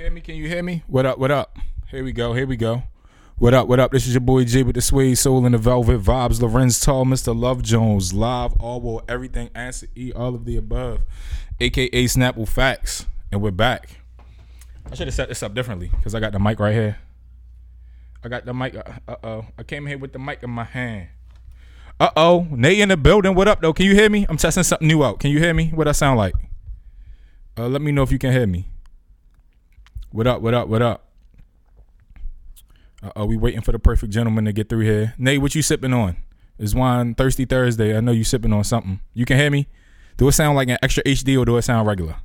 hear me? Can you hear me? What up? What up? Here we go. Here we go. What up? What up? This is your boy J with the Suede Soul and the Velvet Vibes. Larenz Tate, Mr. Love Jones, live, all will everything, answer E, all of the above, aka Snapple Facts, and we're back. I should have set this up differently because I got the mic right here. I got the mic. Uh oh. I came here with the mic in my hand. Uh oh. Nate in the building. What up though? Can you hear me? I'm testing something new out. Can you hear me? What I sound like? Uh, let me know if you can hear me. What up? What up? What up? Uh, are we waiting for the perfect gentleman to get through here? Nate, what you sipping on? Is wine thirsty Thursday? I know you sipping on something. You can hear me? Do it sound like an extra HD or do it sound regular?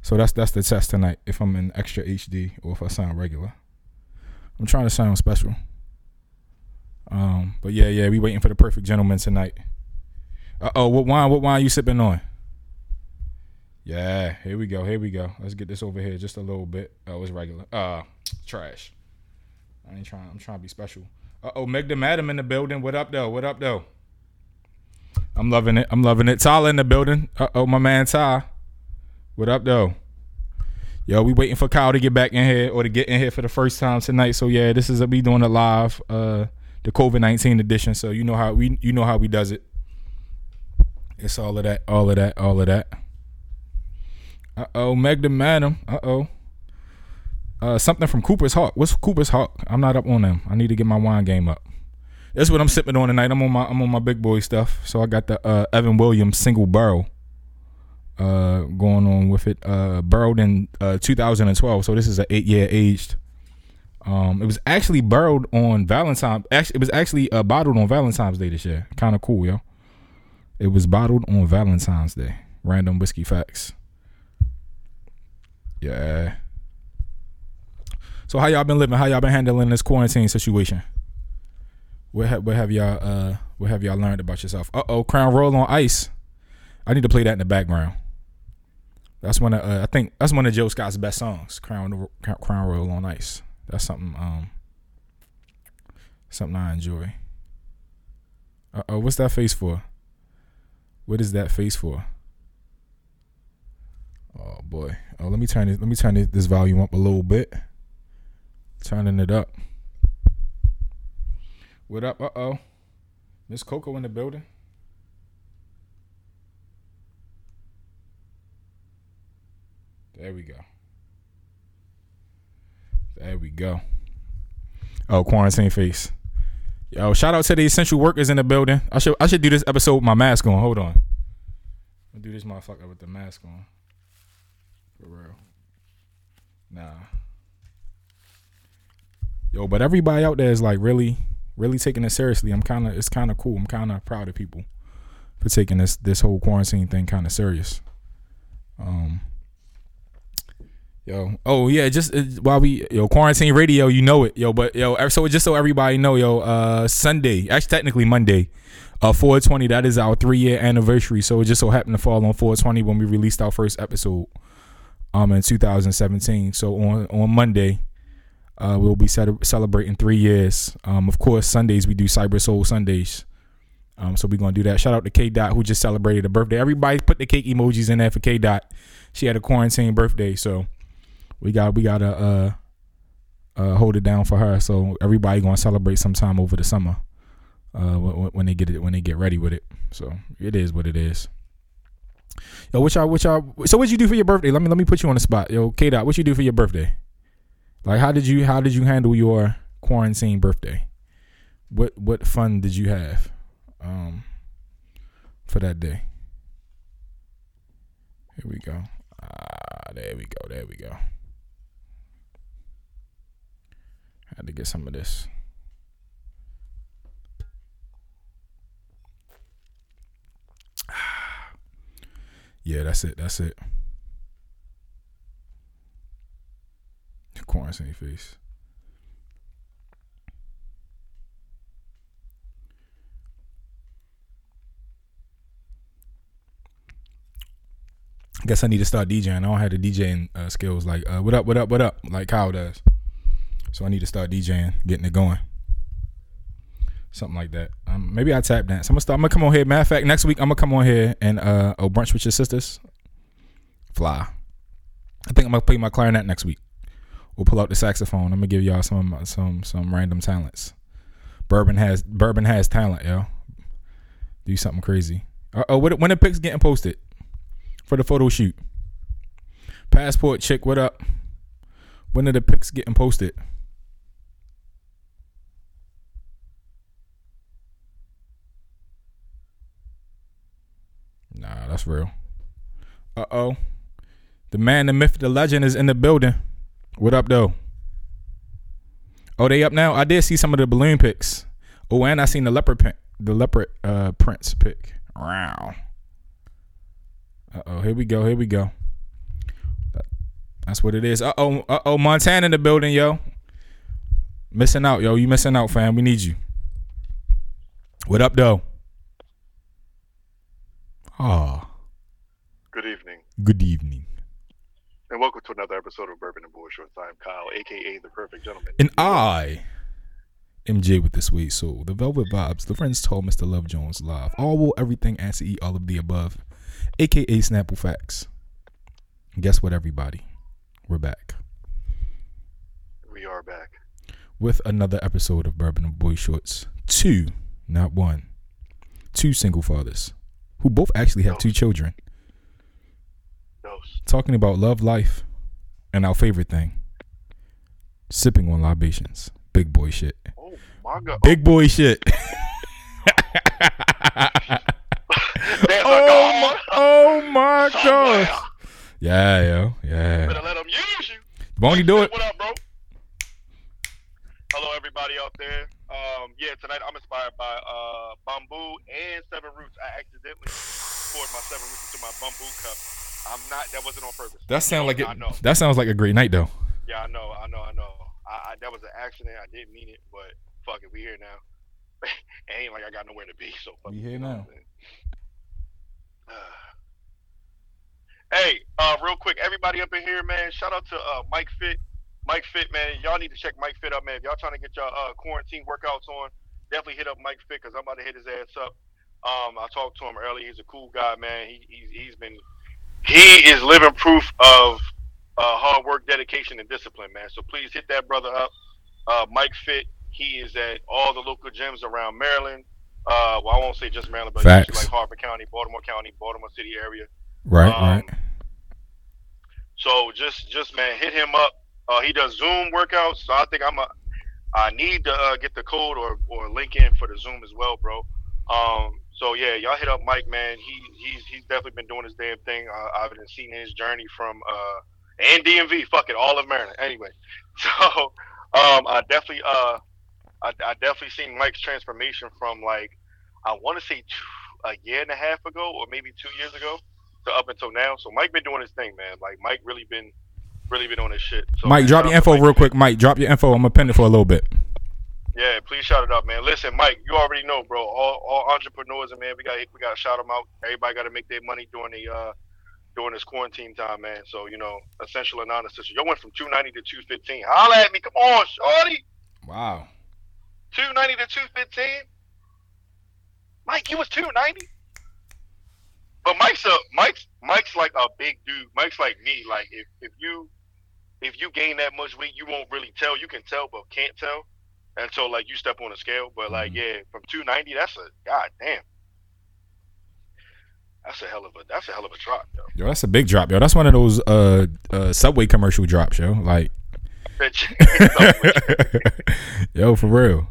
So that's that's the test tonight. If I'm in extra HD or if I sound regular. I'm trying to sound special. Um, but yeah, yeah, we waiting for the perfect gentleman tonight. Uh oh, what wine? What wine you sipping on? Yeah, here we go. Here we go. Let's get this over here just a little bit. Oh, it's regular. Uh, trash. I ain't trying. I'm trying to be special. Uh oh, Meg the Madam in the building. What up though? What up though? I'm loving it. I'm loving it. Tyler in the building. Uh oh, my man Ty. What up though? Yo, we waiting for Kyle to get back in here or to get in here for the first time tonight. So yeah, this is a we doing a live, uh, the COVID nineteen edition. So you know how we you know how we does it. It's all of that, all of that, all of that. Uh oh, Meg the Madam. Uh oh. Uh, something from Cooper's Hawk. What's Cooper's Hawk? I'm not up on them. I need to get my wine game up. That's what I'm sipping on tonight. I'm on my I'm on my big boy stuff. So I got the uh, Evan Williams single barrel uh, going on with it. Uh, burrowed in uh, 2012, so this is an eight year aged. Um, it was actually burrowed on Valentine. Actually, it was actually uh, bottled on Valentine's Day this year. Kind of cool, yo. It was bottled on Valentine's Day. Random whiskey facts. Yeah. So how y'all been living? How y'all been handling this quarantine situation? What have, what have y'all uh what have y'all learned about yourself? Uh oh, Crown Royal on Ice. I need to play that in the background. That's one of uh, I think that's one of Jill Scott's best songs, Crown Crown Royal on Ice. That's something um something I enjoy. Uh oh, what's that face for? What is that face for? Oh boy. Oh, let me turn it. Let me turn this volume up a little bit. Turning it up. What up? Uh oh. Miss Coco in the building. There we go. There we go. Oh, quarantine face. Yo, shout out to the essential workers in the building. I should I should do this episode with my mask on. Hold on. I'll do this motherfucker with the mask on. For real. Nah. Yo, but everybody out there is like really, really taking it seriously. I'm kind of, it's kind of cool. I'm kind of proud of people for taking this this whole quarantine thing kind of serious. Um, Yo, oh yeah, just uh, while we yo quarantine radio, you know it, yo. But yo, so just so everybody know, yo, uh, Sunday, actually technically Monday, uh, 420. That is our three year anniversary. So it just so happened to fall on 420 when we released our first episode, um, in 2017. So on on Monday, uh, we'll be celebrating three years. Um, of course, Sundays we do Cyber Soul Sundays. Um, so we're gonna do that. Shout out to K Dot who just celebrated a birthday. Everybody put the cake emojis in there for K Dot. She had a quarantine birthday, so we got we gotta uh, uh, hold it down for her. So everybody gonna celebrate sometime over the summer uh, when, when they get it when they get ready with it. So it is what it is. Yo, what y'all, what y'all, so what you do for your birthday? Let me let me put you on the spot. Yo, K Dot, what you do for your birthday? Like, how did you how did you handle your quarantine birthday? What what fun did you have um for that day? Here we go. Ah, there we go. There we go. Had to get some of this. Yeah, that's it. That's it. Quarantine face. Guess I need to start DJing. I don't have the DJing uh, skills like uh, what up, what up, what up, like Kyle does. So I need to start DJing, getting it going. Something like that. Um, maybe I tap dance. I'm gonna start. I'm gonna come on here. Matter of fact, next week I'm gonna come on here and uh, oh brunch with your sisters. Fly. I think I'm gonna play my clarinet next week. We'll pull out the saxophone. I'm gonna give y'all some some some random talents. Bourbon has Bourbon has talent, yo. Do something crazy. Uh oh, when the pics getting posted for the photo shoot? Passport chick, what up? When are the pics getting posted? Nah, that's real. Uh oh. The man, the myth, the legend is in the building. What up, though? Oh, they up now? I did see some of the balloon pics. Oh, and I seen the leopard print, the leopard uh, prince pick. Wow. Uh oh, here we go. Here we go. That's what it is. Uh oh, uh oh, Montana in the building, yo. Missing out, yo. You missing out, fam. We need you. What up, though? Ah. Good evening. Good evening. And welcome to another episode of Bourbon and Boy Shorts. I'm Kyle, aka the Perfect Gentleman. And I, am MJ with the sweet soul, the Velvet Vibes, the friends told Mr. Love Jones live. All will everything to eat all of the above, aka Snapple Facts. guess what, everybody? We're back. We are back. With another episode of Bourbon and Boy Shorts. Two, not one. Two single fathers who both actually have two children. Talking about love, life, and our favorite thing sipping on libations. Big boy shit. Oh my god. Oh. Big boy shit. oh my, oh my gosh. Yeah, yo. Yeah. Better let them use you. Won't he do it? What up, bro? Hello, everybody out there. Um, yeah, tonight I'm inspired by uh, bamboo and seven roots. I accidentally poured my seven roots into my bamboo cup. I'm not. That wasn't on purpose. That sounds like it. That sounds like a great night, though. Yeah, I know. I know. I know. I, I, that was an accident. I didn't mean it, but fuck it, we here now. it ain't like I got nowhere to be. So fuck. We here now. hey, uh, real quick, everybody up in here, man. Shout out to uh, Mike Fit Mike Fit, man, y'all need to check Mike Fit up, man. If y'all trying to get y'all uh, quarantine workouts on, definitely hit up Mike Fit because I'm about to hit his ass up. Um, I talked to him earlier. He's a cool guy, man. He, he's he's been he is living proof of uh, hard work, dedication, and discipline, man. So please hit that brother up. Uh, Mike Fit. He is at all the local gyms around Maryland. Uh, well, I won't say just Maryland, but like Harford County, Baltimore County, Baltimore City area. Right, um, right. So just, just man, hit him up. Uh, he does Zoom workouts, so I think I'm a. I need to uh, get the code or, or link in for the Zoom as well, bro. Um, so yeah, y'all hit up Mike, man. He he's he's definitely been doing his damn thing. Uh, I've been seeing his journey from uh and DMV, fuck it, all of Maryland. Anyway, so um, I definitely uh I, I definitely seen Mike's transformation from like I want to say two, a year and a half ago or maybe two years ago to up until now. So Mike been doing his thing, man. Like Mike really been really been on this shit. So, Mike, drop your info real quick. Mike, drop your info. I'm gonna pin it for a little bit. Yeah, please shout it out, man. Listen, Mike, you already know, bro. All, all entrepreneurs, man, we got we got to shout them out. Everybody got to make their money during the uh during this quarantine time, man. So you know, essential and non-essential. You went from two ninety to two fifteen. Holla at me, come on, shorty. Wow. Two ninety to two fifteen. Mike, you was two ninety. But Mike's a Mike's Mike's like a big dude. Mike's like me. Like if if you if you gain that much weight, you won't really tell. You can tell, but can't tell until like you step on a scale. But like, mm-hmm. yeah, from 290, that's a god damn. That's a hell of a that's a hell of a drop, yo. Yo, that's a big drop, yo. That's one of those uh, uh subway commercial drops, yo. Like, yo, for real.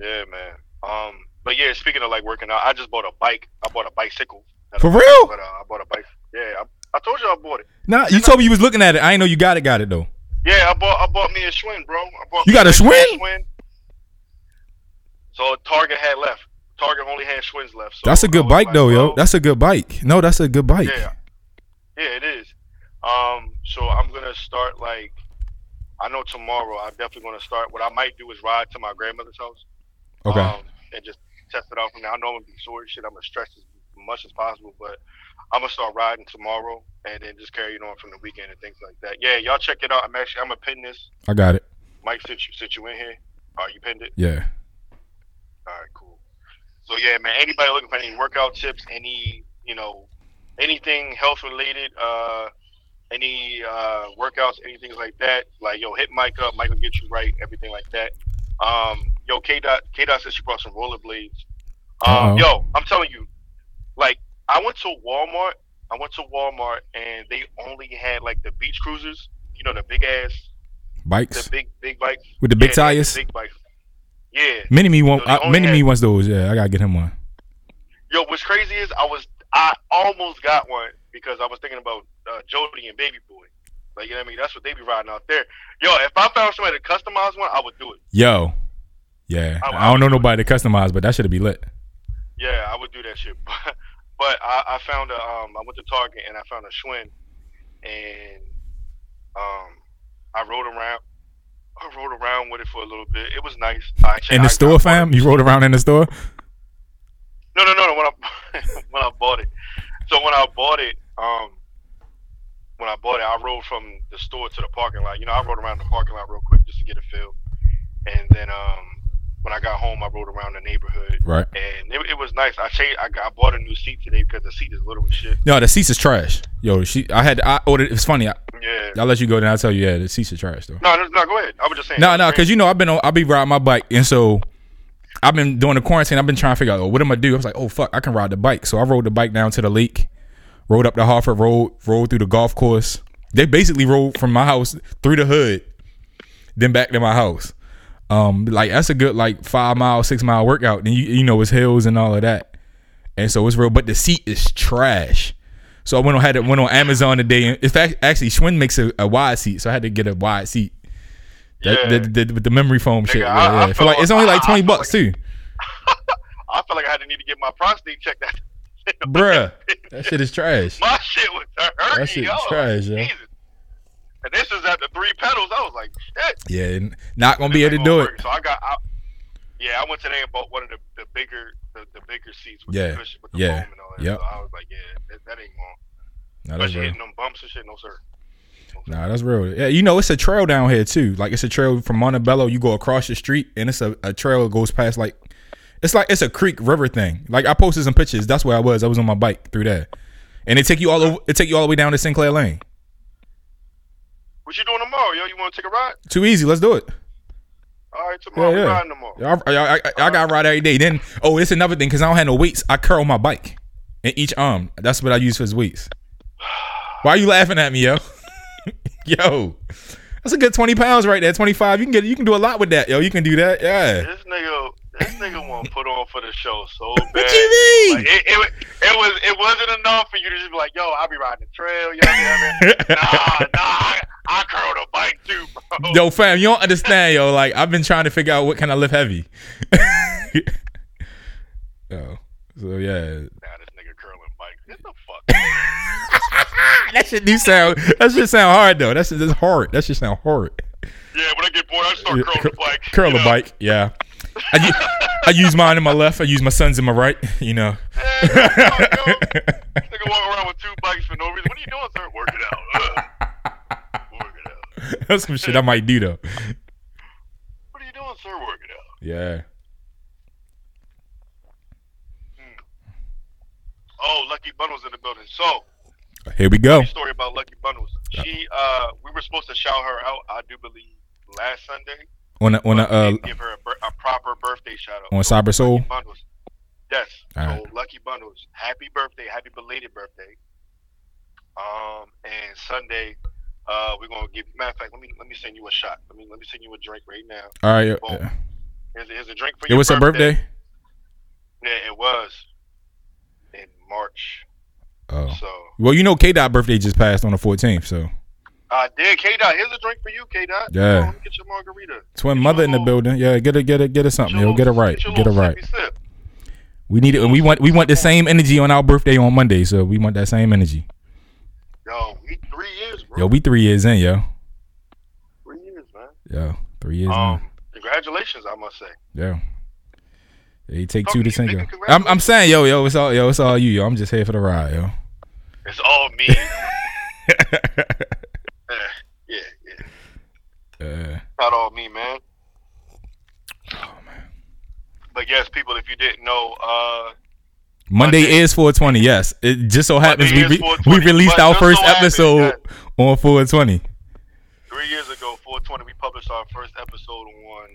Yeah, man. Um, but yeah, speaking of like working out, I just bought a bike. I bought a bicycle. For real? But, uh, I bought a bike. Yeah, I, I told you I bought it. Nah, you told me you was looking at it. I didn't know you got it. Got it though. Yeah, I bought I bought me a Schwinn, bro. I bought you got a Schwinn? Schwinn. So Target had left. Target only had Schwinns left. So that's a good bike like, though, yo. That's a good bike. No, that's a good bike. Yeah, yeah, it is. Um, so I'm gonna start like I know tomorrow. I'm definitely gonna start. What I might do is ride to my grandmother's house. Okay. Um, and just test it out from there. I know I'm gonna be sore shit. I'm gonna stretch as much as possible, but I'm gonna start riding tomorrow and then just carry it on from the weekend and things like that. Yeah, y'all check it out. I'm actually I'm gonna pin this. I got it. Mike sit you sit you in here. Are uh, you pinned it? Yeah. All right, cool. So yeah, man. Anybody looking for any workout tips, any you know, anything health related, uh, any uh, workouts, anything like that, like yo, hit Mike up. Mike will get you right, everything like that. Um, yo, K dot K dot said she brought some rollerblades. Uh-oh. Um, yo, I'm telling you, like I went to Walmart. I went to Walmart and they only had like the beach cruisers. You know the big ass, bikes, the big big bikes with the big Yeah, tires. Big bikes. Yeah. Mini me want So uh, mini me wants those. Yeah, I gotta get him one. Yo, what's crazy is I was I almost got one because I was thinking about uh, Jody and Baby Boy. Like you know what I mean? That's what they be riding out there. Yo, if I found somebody to customize one, I would do it. Yo, yeah. I- I, don't know nobody to customize, but that should be lit. Yeah, I would do that shit. But I, I found a um I went to Target and I found a Schwinn and um I rode around I rode around with it for a little bit. It was nice. I, In the I- store, fam. You rode around in the store. No, no, no, no. When I when I bought it, so when I bought it, um, when I bought it, I rode from the store to the parking lot. You know, I rode around the parking lot real quick just to get a feel, and then um, when I got home, I rode around the neighborhood, Right. and it, it was nice. I changed. I, got, I bought a new seat today because the seat is little as shit. No, the seats is trash. Yo, she. I had. I ordered. It's funny. I, Yeah. I'll let you go. Then I'll tell you. Yeah, the seats are trash though. No, no, no. Go ahead. I was just saying. No, no, because you know I've been on. I'll be riding my bike, and so I've been doing the quarantine. I've been trying to figure out, oh, what am I do? I was like, oh fuck, I can ride the bike. So I rode the bike down to the lake, rode up the Harford Road, rode through the golf course. They basically rode from my house through the hood, then back to my house. Um, like that's a good like five mile, six mile workout. And you you know it's hills and all of that, and so it's real. But the seat is trash. So I went on had it went on Amazon today. and In fact, actually, Schwinn makes a, a wide seat, so I had to get a wide seat. That, Yeah. the, the, with the memory foam shit. I- Yeah, I like it's only like twenty bucks too, I feel like I had to need to get my prostate checked. That bruh. That shit is trash. my shit was hurting. That shit yo. trash, yo. Jesus. And this is at the three pedals. I was like, shit. Yeah, not gonna be able to do gonna it. So I got, I, yeah, I went today and bought one of the, the bigger, the, the bigger seats with Yeah, the cushion, with the yeah, foam and all that. yep. So I was like, yeah, that, that ain't going. Especially hitting them bumps and shit. No sir. No, sir. Nah, that's real. Yeah, you know it's a trail down here too. Like it's a trail from Montebello. You go across the street, and it's a, a trail that goes past like it's like it's a creek river thing. Like I posted some pictures. That's where I was. I was on my bike through there, and it take you all over. It take you all the way down to Sinclair Lane. What you doing tomorrow, yo? You want to take a ride? Too easy. Let's do it. All right, tomorrow Yeah, yeah. riding tomorrow. I, I, I, I got ride every day. Then, oh, it's another thing because I don't have no weights. I curl my bike in each arm. That's what I use for his weights. Why are you laughing at me, yo? yo, that's a good twenty pounds right there. Twenty five. You can get. You can do a lot with that, yo. You can do that. Yeah. This nigga, this nigga want to put on for the show so bad. What you mean? Like, it, it, it was it wasn't enough for you to just be like, yo, I'll be riding the trail, yo, yo, yo. Nah, nah, I, I curled a bike too, bro. Yo, fam, you don't understand, yo. Like I've been trying to figure out what can I lift heavy. yo, so yeah, Nah, this nigga curling bikes. Get the fuck. that shit do sound. That shit sound hard though. That shit is hard. That shit sound hard. Yeah, when I get bored, I start curling the bike. Curl you a know? bike, yeah. I, I use mine in my left. I use my son's in my right. You know. Hey, yo. This nigga walk around with two bikes for no reason. What are you doing, sir? Work it out. Ugh. Work it out. That's some shit I might do though. What are you doing, sir? Work it out. Yeah. Oh, Lucky Bundles in the building. So, Here we go. story about Lucky Bundles. She, uh, we were supposed to shout her out. I do believe last Sunday. On a, on a, uh, give her a, a proper birthday shout out on So, Cyber Soul. Bundles. Yes. All so right. Lucky Bundles. Happy birthday. Happy belated birthday. Um, and Sunday, uh, we're gonna give. Matter of fact, let me let me send you a shot. Let me let me send you a drink right now. All right. Boom. Uh, Here's, here's a drink for you. it was her birthday. Yeah, it was in March. Oh. So Well, you know, K Dot birthday just passed on the 14th, so I did. K Dot, here's a drink for you, K Dot. Yeah. Me get your margarita. twin mother in the building. Yeah, get it, get it, get it something. Yo, get it right, your get it right. sip. We need it, and we want we want the same energy on our birthday on Monday, so we want that same energy. Yo, we three years, bro. Yo, we three years in, yo. three years, man. Yo, three years Um, congratulations, I must say. Yeah. You take two to nigga, I'm, I'm saying, yo, yo, it's all, yo, it's all you, yo. I'm just here for the ride, yo. It's all me. Yeah, Not all me, man. oh man. But yes, people, if you didn't know, uh, Monday Monday- is 420. Yes, it just so happens we Monday re- we released our just so first episode on 420. Three years ago, 420, we published our first episode on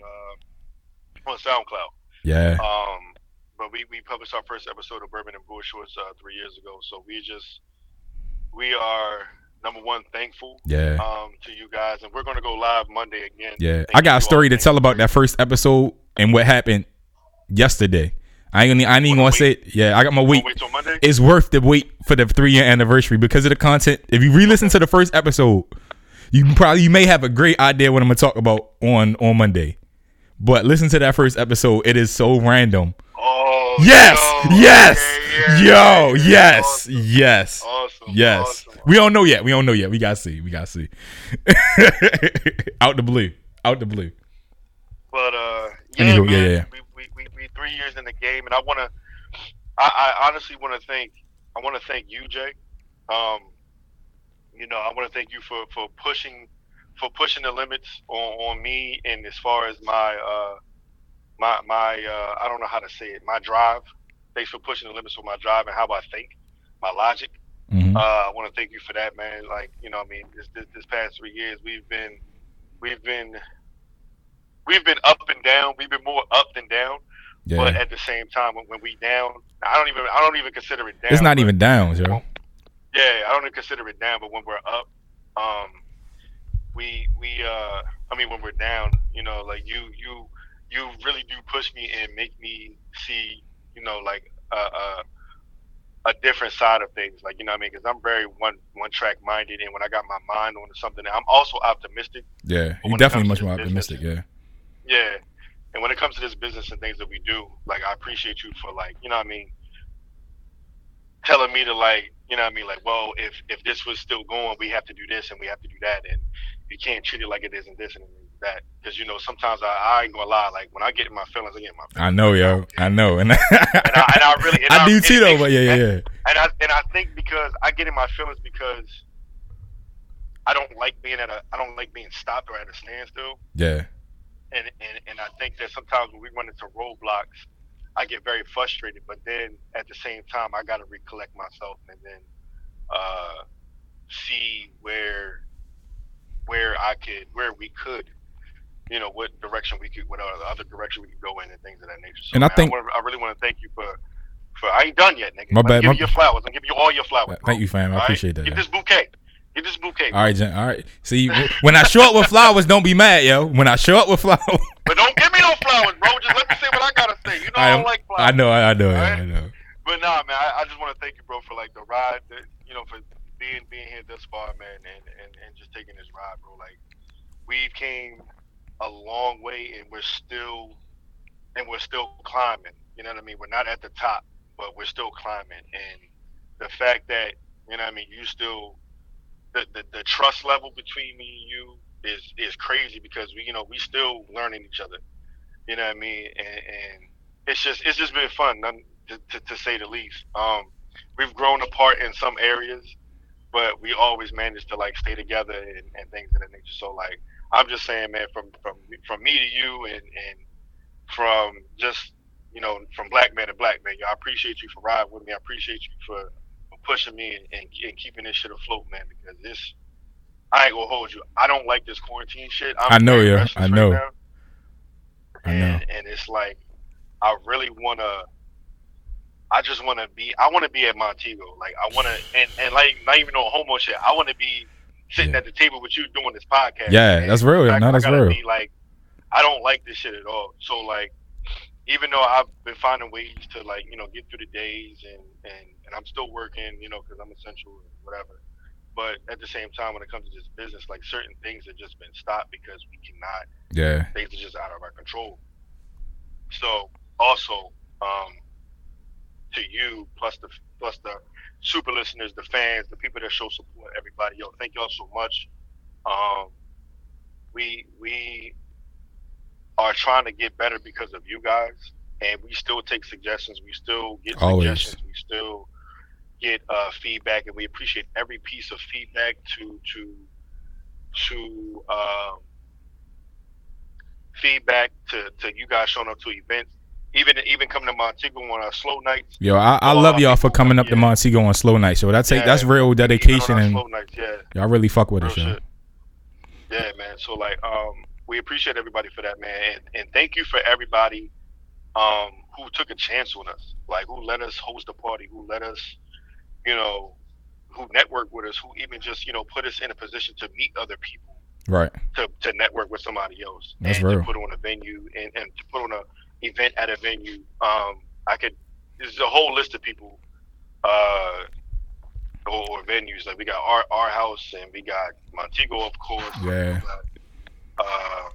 uh, on SoundCloud. Yeah. Um, but we, we published our first episode of Bourbon and Boy Shorts uh, three years ago. So we just we are number one thankful Yeah. um, to you guys, and we're gonna go live Monday again. Yeah. Thank I got a story to tell about that first episode and what happened yesterday. I ain't gonna, I ain't even gonna say it. Yeah, I got my Wanna wait. Wait till Monday. It's worth the wait for the three year anniversary because of the content. If you re-listen to the first episode, you probably you may have a great idea what I'm gonna talk about on on Monday. But listen to that first episode. It is so random. Oh Yes, yo, yes, yeah, yeah, yo, yeah, yes, awesome, yes, awesome, yes. awesome. We don't know yet. We don't know yet. We gotta see. We gotta see. Out the blue. Out the blue. But uh, yeah, man, yeah, yeah. We, we, we, we three years in the game, and I want to, I, I honestly want to thank, I want to thank you, Jay. Um, you know, I want to thank you for for pushing, for pushing the limits on, on me, and as far as my uh, my my uh, I don't know how to say it, my drive. Thanks for pushing the limits on my drive and how I think, my logic. Mhm. Uh, I want to thank you for that, man. Like, you know, I mean, this, this this past three years, we've been, we've been, we've been up and down. We've been more up than down. But at the same time, when, when we down, I don't even, I don't even consider it down. It's not even down, yo. Yeah, I don't even consider it down. But when we're up, um, we we uh, I mean, when we're down, you know, like you you you really do push me and make me see, you know, like a a, a different side of things. Like you know what I mean? Because I'm very one one track minded, and when I got my mind on something, I'm also optimistic. Yeah. You it definitely much more business, optimistic, yeah. Yeah. And when it comes to this business and things that we do, like I appreciate you for like, you know what I mean, telling me to like, you know what I mean, like, well, if if this was still going, we have to do this and we have to do that and you can't treat it like it isn't this and that. Because you know, sometimes I, I ain't gonna lie, like when I get in my feelings, I get in my feelings. I know, yo. I know. And, And I, and I really and I do too though, but yeah, yeah, and, yeah. and I and I think because I get in my feelings because I don't like being at a I don't like being stopped or at a standstill Yeah. and, and and I think that sometimes when we run into roadblocks, I get very frustrated. But then at the same time, I got to recollect myself and then uh, see where where I could where we could, you know, what direction we could, what other, other direction we could go in, and things of that nature. So, And I think- I, wanna, I really want to thank you for. For, I ain't done yet, nigga. My bad, Give my- you your flowers. I'm giving you all your flowers. Thank you, fam. I All right? appreciate that. Get this bouquet. Get this bouquet. All right, Jen. All right. See, when I show up with flowers, don't be mad, yo. When I show up with flowers, But don't give me no flowers, bro. Just let me say what I gotta say. You know I, I, don't like flowers. I know, I know, Alright? I know. But nah, man, I, I just want to thank you, bro, for like the ride, that, you know, for being being here thus far, man, and, and and just taking this ride, bro. Like we came a long way, and we're still and we're still climbing. You know what I mean? We're not at the top, but we're still climbing. And the fact that you know what I mean, you still the, the the trust level between me and you is is crazy because we you know we still learning each other. You know what I mean? And, and it's just it's just been fun, to, to, to say the least. Um, we've grown apart in some areas, but we always managed to like stay together and, and things of that nature. So like I'm just saying, man, from from from me to you and and from just you know from black man to black man, yo, I appreciate you for riding with me. I appreciate you for, for pushing me and, and, and keeping this shit afloat, man. Because this, I ain't gonna hold you. I don't like this quarantine shit. I'm I know, yeah. I right know. I know. And, and it's like I really wanna. I just want to be. I want to be at Montego. Like I want to, and, and like not even on homo shit. I want to be sitting Yeah. at the table with you doing this podcast. Yeah, And that's real, I- no, I real. Be like, I don't like this shit at all. So like, even though I've been finding ways to like, you know, get through the days and and and I'm still working, you know, because I'm essential and whatever. But at the same time, when it comes to this business, like certain things have just been stopped because we cannot Yeah. things are just out of our control. So also, um, to you plus the plus the super listeners, the fans, the people that show support, everybody, yo, thank y'all so much. Um, we we are trying to get better because of you guys, and we still take suggestions. We still get Always. suggestions. We still get uh, feedback, and we appreciate every piece of feedback to to to um, feedback to, to you guys showing up to events, even even coming to Montego on our slow nights. Yo, I, I Oh, love y'all for coming up to. Montego on slow night. So that's Yeah, that's real dedication and slow nights, yeah. y'all really fuck with Real us, yo. Yeah, man. So like, um, we appreciate everybody for that, man, and, and thank you for everybody, um, who took a chance on us, like who let us host the party, who let us, you know, who network with us, who even just you know put us in a position to meet other people, Right. to, to network with somebody else, That's and real. to put on a venue and, and to put on a event at a venue. Um, I could. There's a whole list of people. Uh, or, or venues like we got our our house and we got Montego of course. Yeah. Got, uh,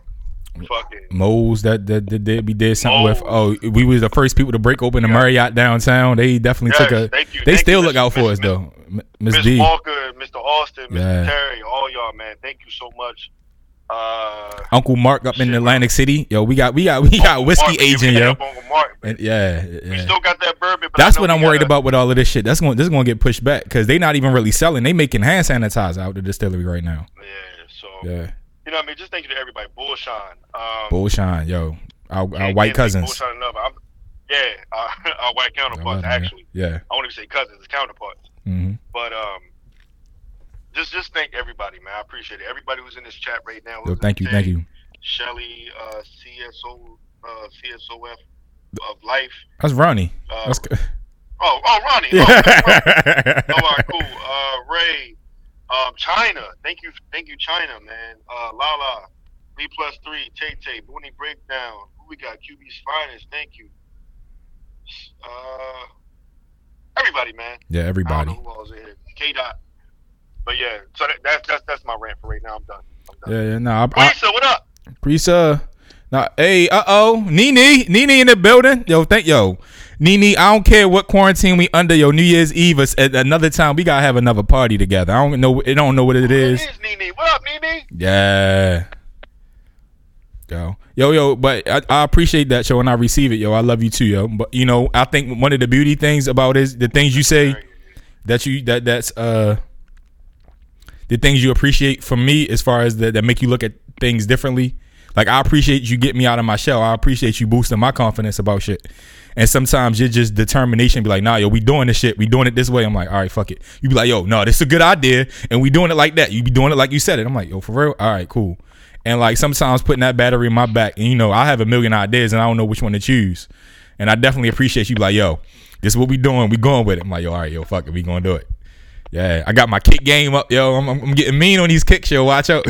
fucking Moles that that, that, that we did something with. Oh, we was the first people to break open the Yeah. Marriott downtown. They definitely Yes, took a. thank you, They thank still you, look Miss- out for us though, Miss D, Walker, Mr. Austin, Mr. Yeah. Terry, all y'all man. Thank you so much. Uh, Uncle Mark up in Shit, Atlantic City. Yo, we got we got we got Uncle whiskey Mark, agent, yo. Mark. And yeah, We yeah. still got that bourbon. But That's what I'm worried gotta- about with all of this shit. That's going this is going to get pushed back because they're not even really selling. They making hand sanitizer out of the distillery right now. Yeah, so Yeah, you know what I mean. Just thank you to everybody. Bullshine. Um, Bullshine, yo, our, our white cousins. Bullshine enough. I'm, yeah, uh, our white counterparts. Actually, Yeah. I won't even say cousins. It's counterparts. hmm But um, just just thank everybody, man. I appreciate it. Everybody who's in this chat right now. Yo, thank you, thank you. Shelly, uh, CSO, uh, CSOF of life. That's Ronnie. Uh, That's good. oh, oh, Ronnie. Oh, Ronnie. Yeah. all right, cool. Uh, Ray, um, China. Thank you, thank you, China, man. Uh, Lala, B plus three, Tay Tay, Booney Breakdown. Who we got? QB's finest. Thank you. Uh, everybody, man. Yeah, everybody. who else is here. K dot. But yeah, so that, that's that's that's my rant for right now. I'm done. I'm done. Yeah, yeah. No, I, I, what up? Prisa. Now, hey, uh oh, Nene, Nene in the building. Yo, thank yo, Nene. I don't care what quarantine we under. Yo, New Year's Eve is at another time. We gotta have another party together. I don't know. I don't know what it is. It is Nene. What up, Nene? Yeah. Yo, yo, yo, but I, I appreciate that, yo, and I receive it, yo. I love you too, yo. But you know, I think one of the beauty things about is the things you say that you that that's uh the things you appreciate from me as far as that that make you look at things differently. Like I appreciate you getting me out of my shell. I appreciate you boosting my confidence about shit. And sometimes you're just determination be like, nah, yo, we doing this shit. We doing it this way. I'm like, all right, fuck it. You be like, yo, no, this is a good idea. And we doing it like that. You be doing it like you said it. I'm like, yo, for real? All right, cool. And like sometimes putting that battery in my back, and you know, I have a million ideas and I don't know which one to choose. And I definitely appreciate you like, yo, this is what we doing. We going with it. I'm like, yo, all right, yo, fuck it. We gonna do it. Yeah, I got my kick game up, yo. I'm, I'm, getting mean on these kicks, yo. Watch out.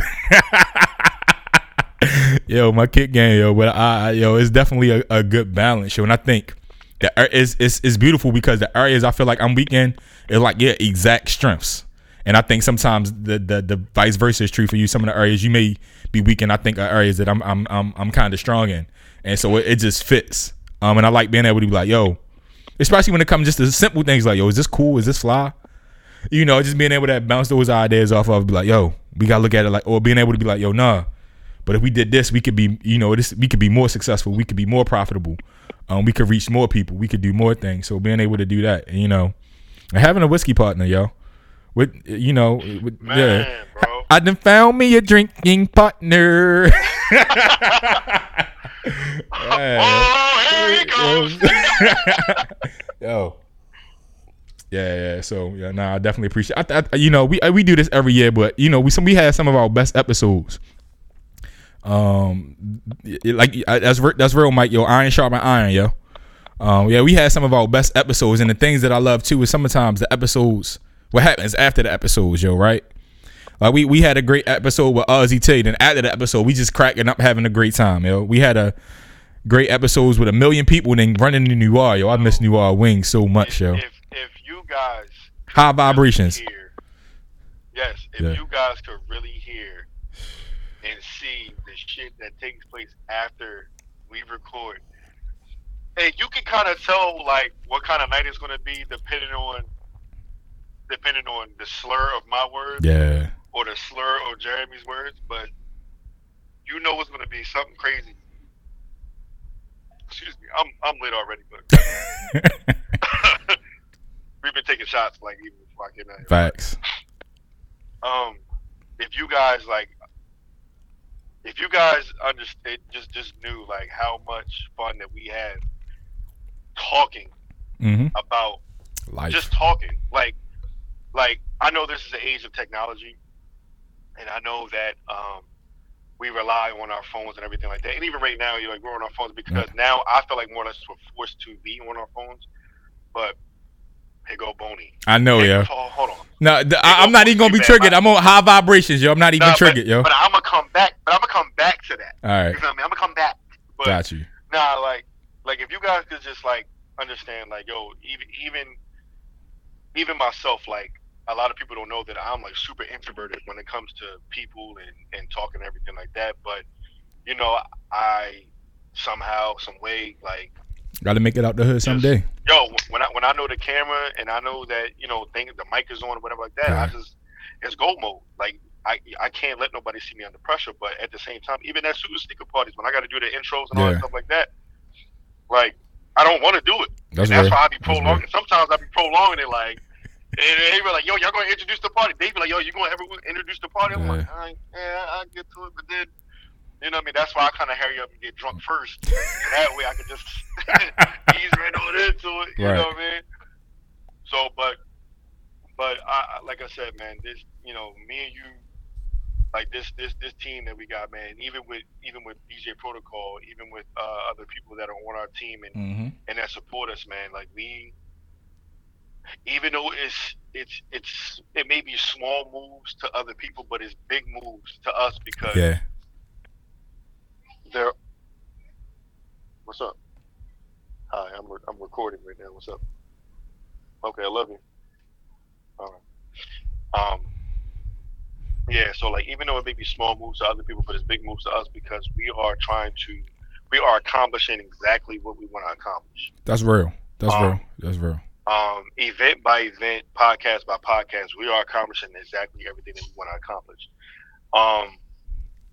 yo, my kick game, yo. But I, I yo, it's definitely a, a good balance, yo. And I think that it's, it's it's beautiful because the areas I feel like I'm weak in is like yeah, exact strengths. And I think sometimes the, the the vice versa is true for you. Some of the areas you may be weak in, I think are areas that I'm I'm I'm, I'm kind of strong in, and so it, it just fits. Um, and I like being able to be like, yo, especially when it comes just to simple things like, yo, is this cool? Is this fly? You know, just being able to bounce those ideas off of, be like, yo, we gotta look at it like, or being able to be like, yo, nah. But if we did this, we could be, you know, this we could be more successful. We could be more profitable. Um, we could reach more people. We could do more things. So being able to do that, you know, and having a whiskey partner, yo, with you know, with, Man, yeah, bro. I done found me a drinking partner. Yeah. Oh, here he goes. Yo. Yeah, yeah. So yeah, nah, I definitely appreciate. I, I, you know, we we do this every year, but you know, we some we had some of our best episodes. Um, like that's that's real, Mike. Yo, iron sharpen iron, yo. Um, yeah, we had some of our best episodes, and the things that I love too is sometimes the episodes. What happens after the episodes, yo? Right? Like we we had a great episode with Ozzy Tate, and after the episode, we just cracking up, having a great time, yo. We had a great episodes with a million people, and then running to New York, yo. I miss New York wings so much, yo. If if guys High vibrations. hear- yes, if Yeah. you guys could really hear and see the shit that takes place after we record, and you can kind of tell like what kind of night it's going to be depending on depending on the slur of my words Yeah, or the slur of Jeremy's words, but you know it's going to be something crazy. Excuse me, I'm I'm lit already, but we've been taking shots like even before I came out here. facts. Um, if you guys like, if you guys understand, just just knew like how much fun that we had talking Mm-hmm. about Life. just talking like like i know this is the age of technology and i know that um we rely on our phones and everything like that and even right now you're like we're on our phones because now i feel like more or less we're forced to be on our phones but here go boney I know, Hey, yo. hold, hold on No, th- I, am not even gonna be triggered. I'm on high vibrations, yo. I'm not even Nah, triggered, but, yo. but i'm gonna come back but i'm gonna come back to that All right, you feel me i'm gonna come back but got you. Nah, like, like if you guys could just like understand, like, yo, even even even myself, like, a lot of people don't know that I'm like super introverted when it comes to people and and talking and everything like that. But you know, I somehow, some way, like, Got to make it out the hood someday. yo, when I when I know the camera and I know that you know, think the mic is on or whatever like that, I just it's gold mode. Like. I, I can't let nobody see me under pressure, but at the same time, even at super sneaker parties, when I got to do the intros and all that stuff like that, like I don't want to do it. That's that's why I be prolonging. Sometimes I be prolonging it, like, and they be like, "Yo, y'all gonna introduce the party?" They be like, "Yo, you gonna ever introduce the party?" I'm like, Yeah. "I yeah, I get to it," but then, you know what I mean? That's why I kind of hurry up and get drunk first. That way, I can just ease right on into it. You Right. know what I mean? So, but, but I, I- like I said, man, this, you know, me and you. Like this, this, this team that we got, man. Even with, even with DJ Protocol, even with uh, other people that are on our team, and Mm-hmm. and that support us, man. Like we, even though it's it's it's it may be small moves to other people, but it's big moves to us because Yeah. They're. What's up? Hi, I'm re- I'm recording right now. What's up? Okay, I love you. All right. Um. Yeah, so like even though it may be small moves to other people, but it's big moves to us because we are trying to, we are accomplishing exactly what we want to accomplish. That's real. That's Um, real. That's real. um, event by event, podcast by podcast, we are accomplishing exactly everything that we want to accomplish. Um,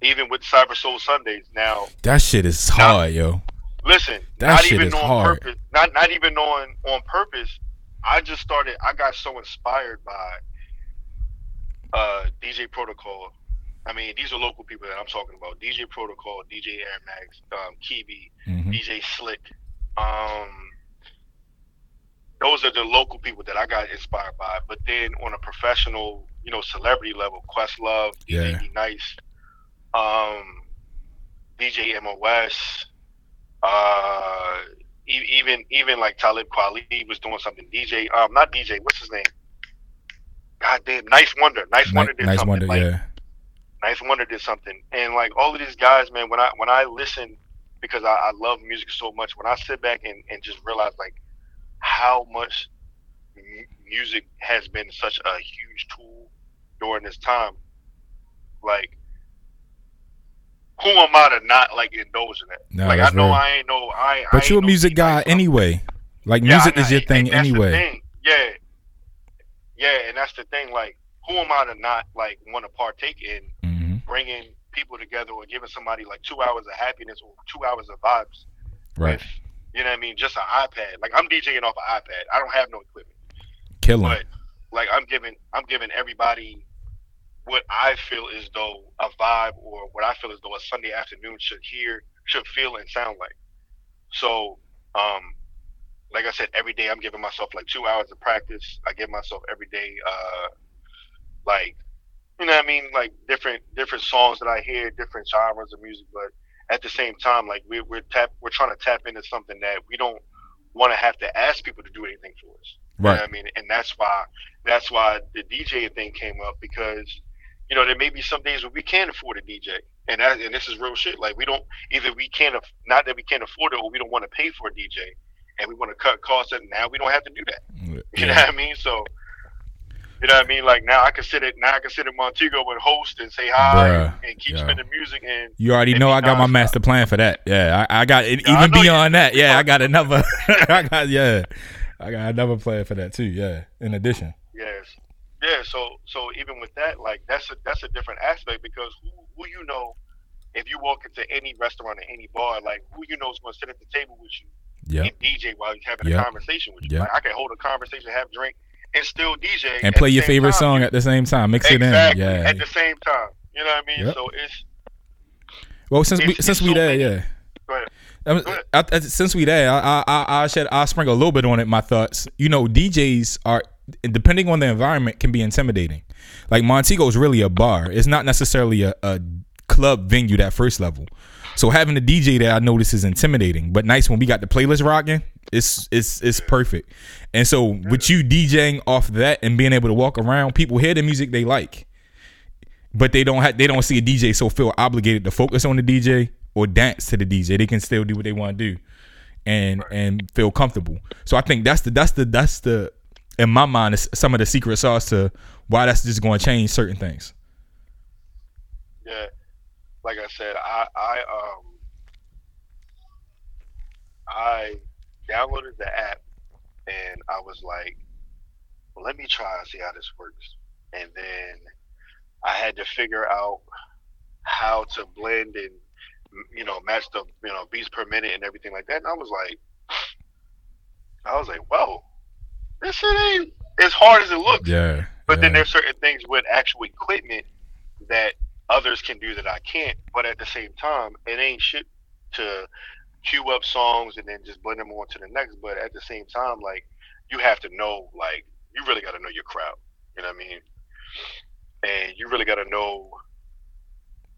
even with Cyber Soul Sundays now, That shit is hard, yo. listen, That not shit even is on hard. purpose, not not even on on purpose. I just started. I got so inspired by uh, DJ Protocol. I mean, these are local people that I'm talking about. DJ Protocol, DJ Air Max, um, Kibi, hmm DJ Slick. Um, those are the local people that I got inspired by. But then on a professional, you know, celebrity level, Questlove, DJ Yeah. Be Nice, um, DJ MOS, uh, e- even even like Talib Kweli was doing something. DJ, um, not DJ, what's his name? God damn, 9th Wonder. 9th Wonder did nice something. wonder, like, yeah. 9th Wonder did something, and like all of these guys, man. When I when I listen, because I, I love music so much, when I sit back and, and just realize like how much mu- music has been such a huge tool during this time, like who am I to not like indulge in that? No, like I know real. I ain't no I. I But ain't you're a music guy anyway. Like yeah, music I is your and- thing and that's the anyway. thing. Yeah, yeah, and that's the thing. Like, who am I to not like want to partake in hmm bringing people together or giving somebody like two hours of happiness or two hours of vibes Right. with, you know what I mean, just an iPad. Like I'm DJing off an iPad. I don't have no equipment, Killing. but like I'm giving I'm giving everybody what I feel is though a vibe or what I feel as though a Sunday afternoon should hear, should feel and sound like. So, um, like I said, every day I'm giving myself like two hours of practice. I give myself every day, uh, like, you know what I mean, like different different songs that I hear, different genres of music. But at the same time, like we're we're tap we're trying to tap into something that we don't want to have to ask people to do anything for us. You know Right. I mean, and that's why that's why the DJ thing came up because you know there may be some days where we can't afford a DJ, and that and this is real shit. Like we don't either we can't aff- not that we can't afford it or we don't want to pay for a DJ, and we want to cut costs. And now we don't have to do that. Mm, you know what I mean? So. You know what I mean? Like now, I can sit at now I can sit at Montego and host and say hi Bruh, and, and keep yeah. spinning music and You already and know I got my master plan for that. Yeah, I, I got it. Yeah, even you- beyond that. Yeah, I got another. I got yeah, I got another plan for that too. Yeah, in addition. Yes. Yeah, so so even with that, like that's a that's a different aspect because who who you know if you walk into any restaurant or any bar, like who you know is gonna sit at the table with you Yeah, and DJ while you're having Yep. a conversation with you. Yep. Like I can hold a conversation, have a drink, and still DJ and play your favorite time. song at the same time. Mix exactly it in. Yeah. at the same time. You know what I mean? Yep. So it's Well, since we since we so there, many- yeah. go ahead. I, I, since we there, I I I should I sprinkle a little bit on it. My thoughts. You know, DJs are depending on the environment can be intimidating. Like Montego is really a bar. It's not necessarily a, a club venue that first level. So having a DJ that I notice is intimidating, but nice when we got the playlist rocking. It's it's it's perfect. And so with you DJing off that and being able to walk around, people hear the music they like, but they don't have they don't see a DJ so feel obligated to focus on the DJ or dance to the DJ. They can still do what they want to do, and and feel comfortable. So I think that's the that's the that's the in my mind is some of the secret sauce to why that's just going to change certain things. Yeah, like I said, I I um I downloaded the app and I was like, well, let me try and see how this works. And then I had to figure out how to blend and you know match the you know beats per minute and everything like that. And I was like, I was like, whoa, this shit ain't as hard as it looks. Yeah. But yeah. then there's certain things with actual equipment that others can do that I can't. But at the same time, it ain't shit to cue up songs and then just blend them on to the next. But at the same time, like you have to know, like you really got to know your crowd. You know what I mean? And you really got to know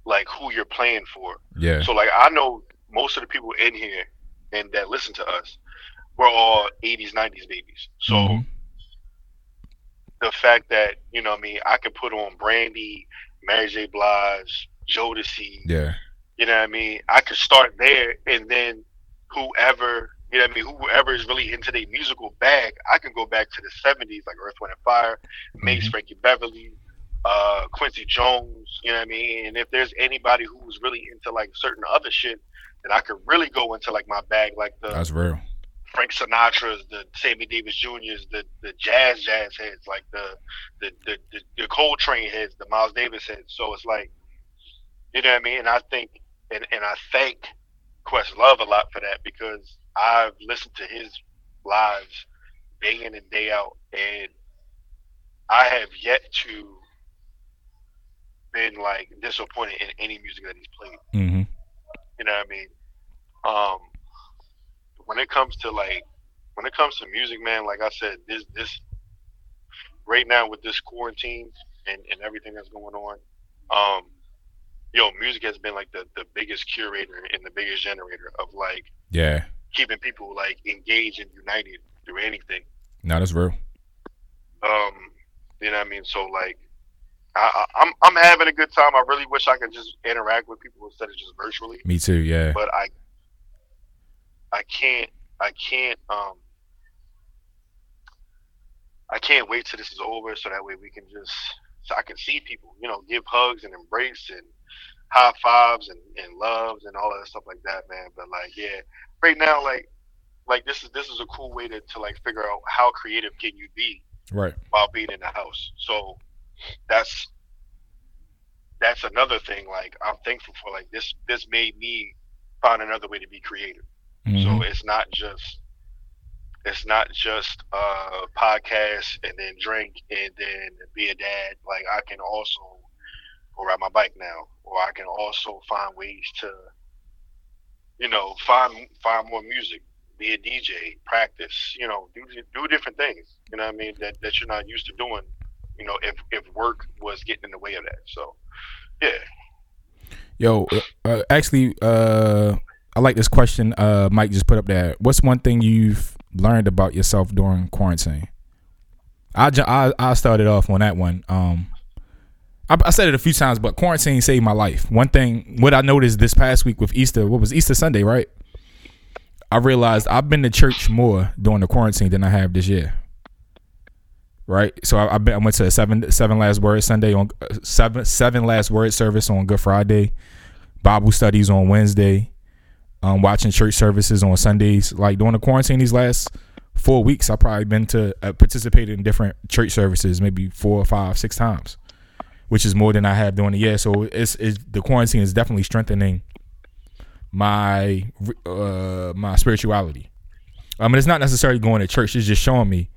like who you're playing for. Yeah. So like I know most of the people in here and that listen to us, we're all 80s, 90s babies. So Mhm. the fact that you know, what I mean, I could put on Brandy, Mary J. Blige, Jodeci. Yeah. You know what I mean? I could start there, and then whoever you know, what I mean, whoever is really into their musical bag, I can go back to the '70s, like Earth, Wind, and Fire, Maze, Mhm. Frankie Beverly, uh, Quincy Jones. You know what I mean? And if there's anybody who's really into like certain other shit, then I could really go into like my bag, like the That's real. Frank Sinatra's, the Sammy Davis Jr.'s, the the jazz jazz heads, like the the the, the, the Coltrane heads, the Miles Davis heads. So it's like, you know what I mean? And I think, and and I thank Questlove a lot for that because I've listened to his lives day in and day out, and I have yet to been like disappointed in any music that he's played. Mm-hmm. You know what I mean? Um, when it comes to like, when it comes to music, man, like I said, this this right now with this quarantine and, and everything that's going on, um, yo, music has been like the, the biggest curator and the biggest generator of like Yeah. keeping people like engaged and united through anything. No, that's real. Um, you know what I mean? So like, I, I, I'm I'm having a good time. I really wish I could just interact with people instead of just virtually. Me too. Yeah. but I I can't I can't um I can't wait till this is over so that way we can just so I can see people, you know, give hugs and embrace and high fives and, and loves and all that stuff like that, man. But like yeah, right now like like this is this is a cool way to, to like figure out how creative can you be Right. while being in the house. So that's that's another thing. Like I'm thankful for like this. This made me find another way to be creative. Mhm. So it's not just it's not just uh podcast and then drink and then be a dad. Like I can also go ride my bike now, or I can also find ways to you know find find more music, be a DJ, practice. You know, do do different things. You know what I mean? That that you're not used to doing. You know, if if work was getting in the way of that. So yeah. Yo, uh, actually, uh, I like this question. Uh, Mike just put up there. What's one thing you've learned about yourself during quarantine? I I, I started off on that one. Um, I, I said it a few times, but quarantine saved my life. One thing, what I noticed this past week with Easter, what was Easter Sunday, right? I realized I've been to church more during the quarantine than I have this year. Right, so I, I, been, I went to a seven seven last word Sunday on uh, seven seven last word service on Good Friday, Bible studies on Wednesday, um, watching church services on Sundays. Like during the quarantine, these last four weeks, I've probably been to uh, participated in different church services, maybe four or five, six times, which is more than I have during the year. So it's, it's the quarantine is definitely strengthening my uh, my spirituality. I mean, it's not necessarily going to church; it's just showing me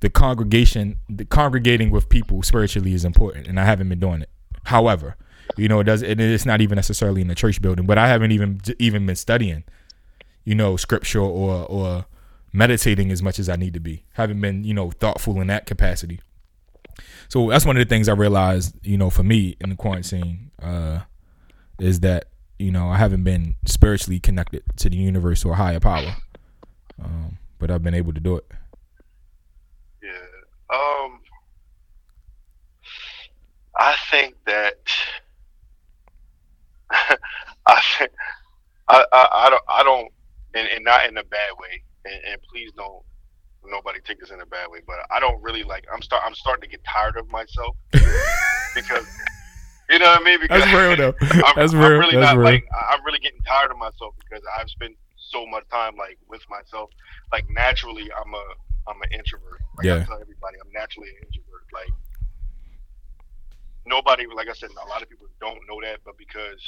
the congregation, the congregating with people spiritually is important, and I haven't been doing it. However, you know, it does and it's not even necessarily in the church building, but I haven't even even been studying, you know, scripture or or meditating as much as I need to be. Haven't been, you know, thoughtful in that capacity. So that's one of the things I realized, you know, for me in the quarantine, uh, is that you know I haven't been spiritually connected to the universe or higher power, um, but I've been able to do it. Yeah. Um. I think that I I, I, I don't I don't and, and not in a bad way and, and please don't nobody take this in a bad way but I don't really like I'm start I'm starting to get tired of myself because you know what I mean because That's real though. I'm, That's I'm real. really That's not real. like I'm really getting tired of myself because I've spent so much time like with myself like naturally I'm a I'm an introvert like I Yeah. tell everybody I'm naturally an introvert like nobody like I said a lot of people don't know that but because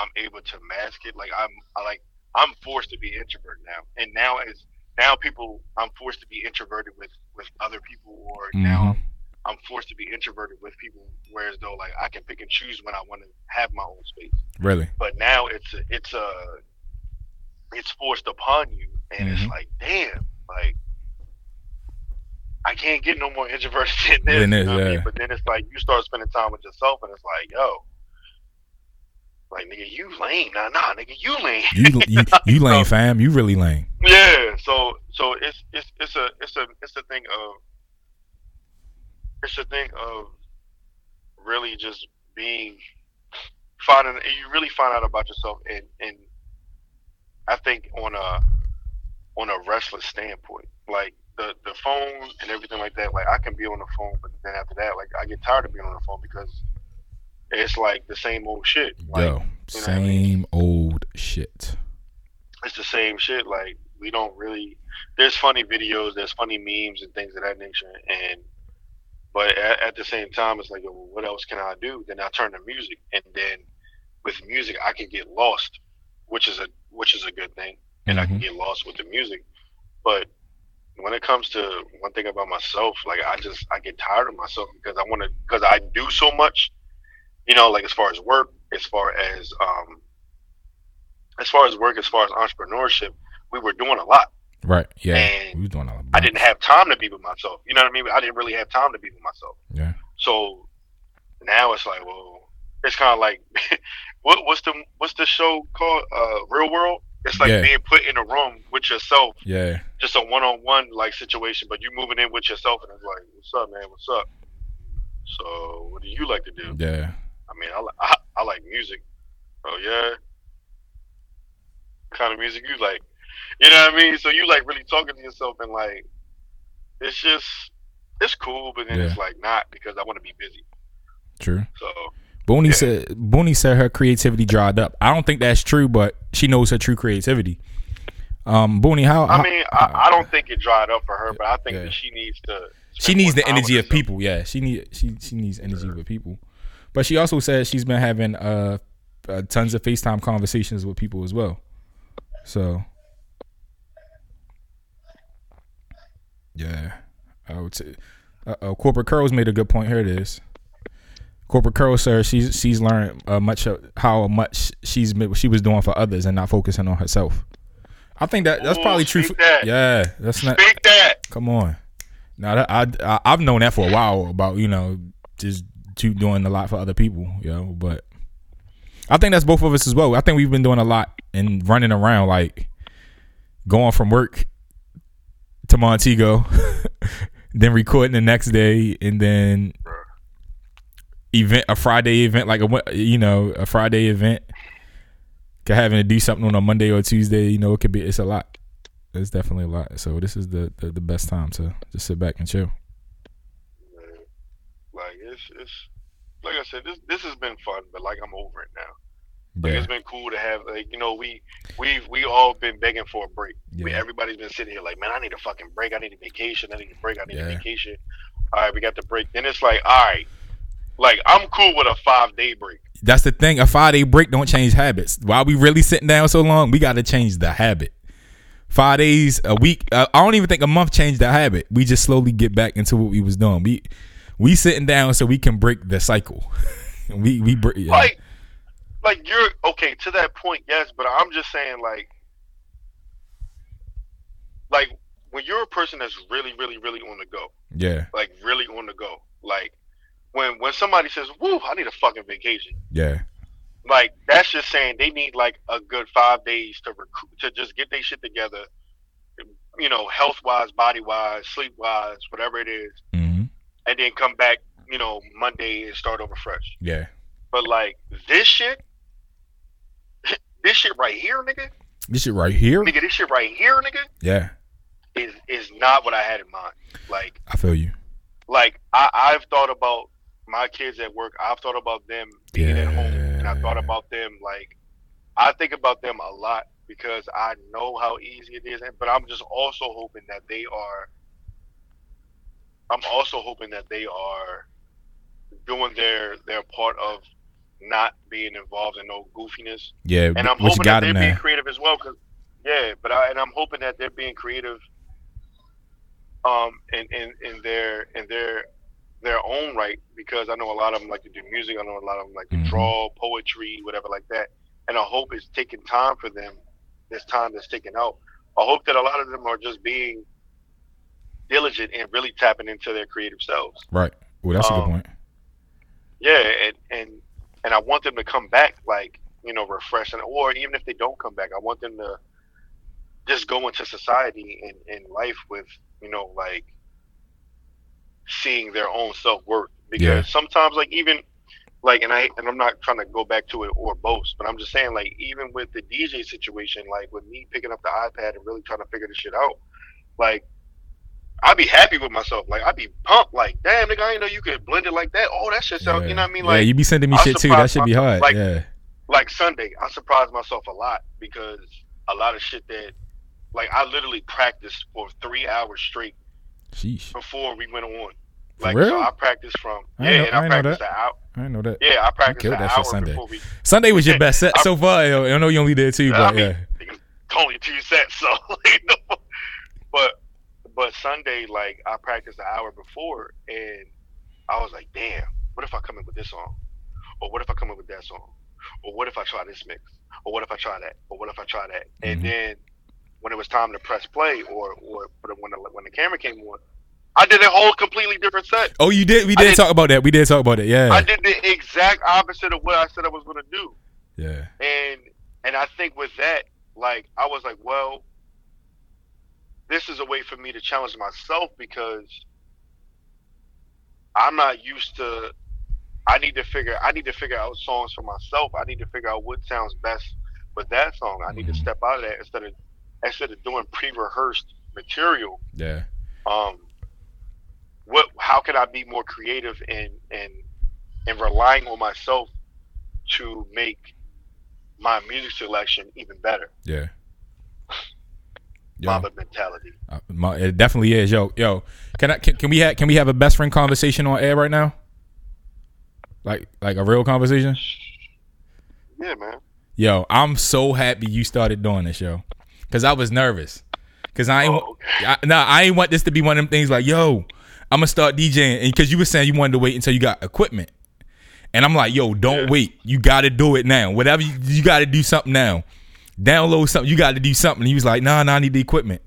I'm able to mask it like I'm I like I'm forced to be introvert now and now as now people I'm forced to be introverted with with other people or now Mhm. I'm forced to be introverted with people whereas though like I can pick and choose when I want to have my own space Really. but now it's a, it's a it's forced upon you and it's Mhm. like damn like I can't get no more introverted than this, this, you know what I mean? but then it's like you start spending time with yourself and it's like yo like nigga you lame nah nah nigga you lame You you you lame, So- fam. You really lame. yeah so so it's it's it's a it's a it's a thing of it's a thing of really just being finding you really find out about yourself and and I think on a on a restless standpoint like the the phone and everything like that like I can be on the phone but then after that like I get tired of being on the phone because it's like the same old shit like Yo, you know what I same mean? old shit. it's the same shit. Like we don't really. There's funny videos, there's funny memes and things of that nature, and but at, at the same time, it's like, well, what else can I do? Then I turn to music, and then with music, I can get lost, which is a which is a good thing, and I can Mhm. get lost with the music. But when it comes to one thing about myself, like I just I get tired of myself because I want to because I do so much, you know, like as far as work, as far as um, as far as work, as far as entrepreneurship, we were doing a lot. Right. Yeah. And we was doing all I didn't have time to be with myself. You know what I mean? I didn't really have time to be with myself. Yeah. So now it's like, well, it's kind of like what, what's the what's the show called? Uh, Real World. It's like Yeah. being put in a room with yourself, Yeah. just a one on one like situation, but you moving in with yourself, and it's like, what's up, man? What's up? So what do you like to do? Yeah. I mean, I, I, I like music. Oh yeah. What kind of music you like? You know what I mean? So you like really talking to yourself and like, it's just, it's cool, but then it's like not because I want to be busy. True. So Booney Yeah. said Booney said her creativity dried up. I don't think that's true, but she knows her true creativity. Um, Booney, how, I how- mean, I, I don't think it dried up for her, but I think Yeah. that she needs to. she needs the energy of people. Yeah, she need she she needs energy with people. But she also said she's been having uh, uh tons of FaceTime conversations with people as well. So yeah, I would say. Uh, uh, Corporate Curls made a good point. Here it is. Corporate Curls, sir. She's she's learned uh, much of how much she's she was doing for others and not focusing on herself. I think that that's Ooh, probably true. For, that. yeah, that's not. Speak that. Come on. Now that I, I I've known that for a while about you know just do, doing a lot for other people, you know. But I think that's both of us as well. I think we've been doing a lot and running around like going from work to Montego, then recording the next day, and then event a Friday event like a you know a Friday event. Having to do something on a Monday or Tuesday, you know, it could be it's a lot it's definitely a lot. So this is the, the the best time to just sit back and chill. Like it's it's like I said, this this has been fun, but like I'm over it now. Like it's been cool to have like you know we we've we all been begging for a break. We, everybody's been sitting here like, man, I need a fucking break. I need a vacation. I need a break. I need Yeah. a vacation. All right, we got the break. Then it's like, all right, like I'm cool with a five day break. that's the thing. A five day break don't change habits. While we really sitting down so long, we got to change the habit. Five days a week. Uh, I don't even think a month changed the habit. We just slowly get back into what we was doing. We we sitting down so we can break the cycle. we we br- yeah. Like, like you're okay to that point, yes. But I'm just saying, like, like when you're a person that's really, really, really on the go, yeah, like really on the go, like when when somebody says, "Woo, I need a fucking vacation," yeah, like that's just saying they need like a good five days to recruit to just get their shit together, you know, health wise, body wise, sleep wise, whatever it is, hmm and then come back, you know, Monday and start over fresh. yeah. But like this shit, this shit right here, nigga, This shit right here. nigga, this shit right here, nigga, Yeah, is is not what I had in mind. Like, I feel you. like I, I've thought about my kids at work. I've thought about them being at home, and I thought about them like I think about them a lot because I know how easy it is. But I'm just also hoping that they are. I'm also hoping that they are doing their their part of not being involved in no goofiness Yeah, and I'm hoping that they're being there? creative as well. Cause yeah, but I and I'm hoping that they're being creative, um, in in, in their in their their own right. Because I know a lot of them like to do music. I know a lot of them like to Mhm. draw, poetry, whatever like that. And I hope it's taking time for them. This time that's taken out. I hope that a lot of them are just being diligent and really tapping into their creative selves. Right. Well, that's a good Um, point. Yeah, and and and I want them to come back like you know refreshed, and or even if they don't come back, I want them to just go into society and in life with you know like seeing their own self worth. Because Yeah. sometimes like even like and I and I'm not trying to go back to it or boast, but I'm just saying like even with the DJ situation, like with me picking up the iPad and really trying to figure this shit out, like I'd be happy with myself. Like I'd be pumped. Like damn, nigga, I didn't know you could blend it like that. Oh, that shit sound. yeah. You know what I mean? yeah, Like you be sending me I shit too. That should be hard. like- yeah. like Sunday, I surprised myself a lot because a lot of shit that like I literally practiced for three hours straight Sheesh. before we went on. For Like real? so I practiced from I yeah, know- and I I, ain't know practiced that. hour. I know that. Yeah, I practiced killed that shit Sunday. before we Sunday was your best set I- so far. yo. I know you only did two, I but mean, yeah. only two sets, so you know. But but Sunday, like I practiced an hour before, and I was like, damn, what if I come in with this song, or what if I come in with that song, or what if I try this mix, or what if I try that, or what if I try that, and Mhm. then when it was time to press play, or or when the when the camera came on, I did a whole completely different set. Oh, you did. We did did- talk about that. We did talk about it. Yeah. I did the exact opposite of what I said I was gonna do. yeah. and and I think with that, like I was like, well, this is a way for me to challenge myself because I'm not used to. I need to figure. I need to figure out songs for myself. I need to figure out what sounds best with that song. I need Mhm. to step out of that instead of instead of doing pre-rehearsed material. Yeah. Um, what? How can I be more creative and and and relying on myself to make my music selection even better? Yeah. Yo, Mamba mentality. uh, my- it definitely is. Yo, yo, can I can, can we have can we have a best friend conversation on air right now? Like like a real conversation? Yeah, man. Yo, I'm so happy you started doing this, yo. Cause I was nervous. Cause I ain't Oh, okay. I, nah, I ain't want this to be one of them things like, yo, I'm gonna start DJing, and because you were saying you wanted to wait until you got equipment, and I'm like, yo, don't Yeah. wait, you got to do it now. Whatever you, you got to do something now. Download something, you got to do something. He was like, nah, nah, I need the equipment.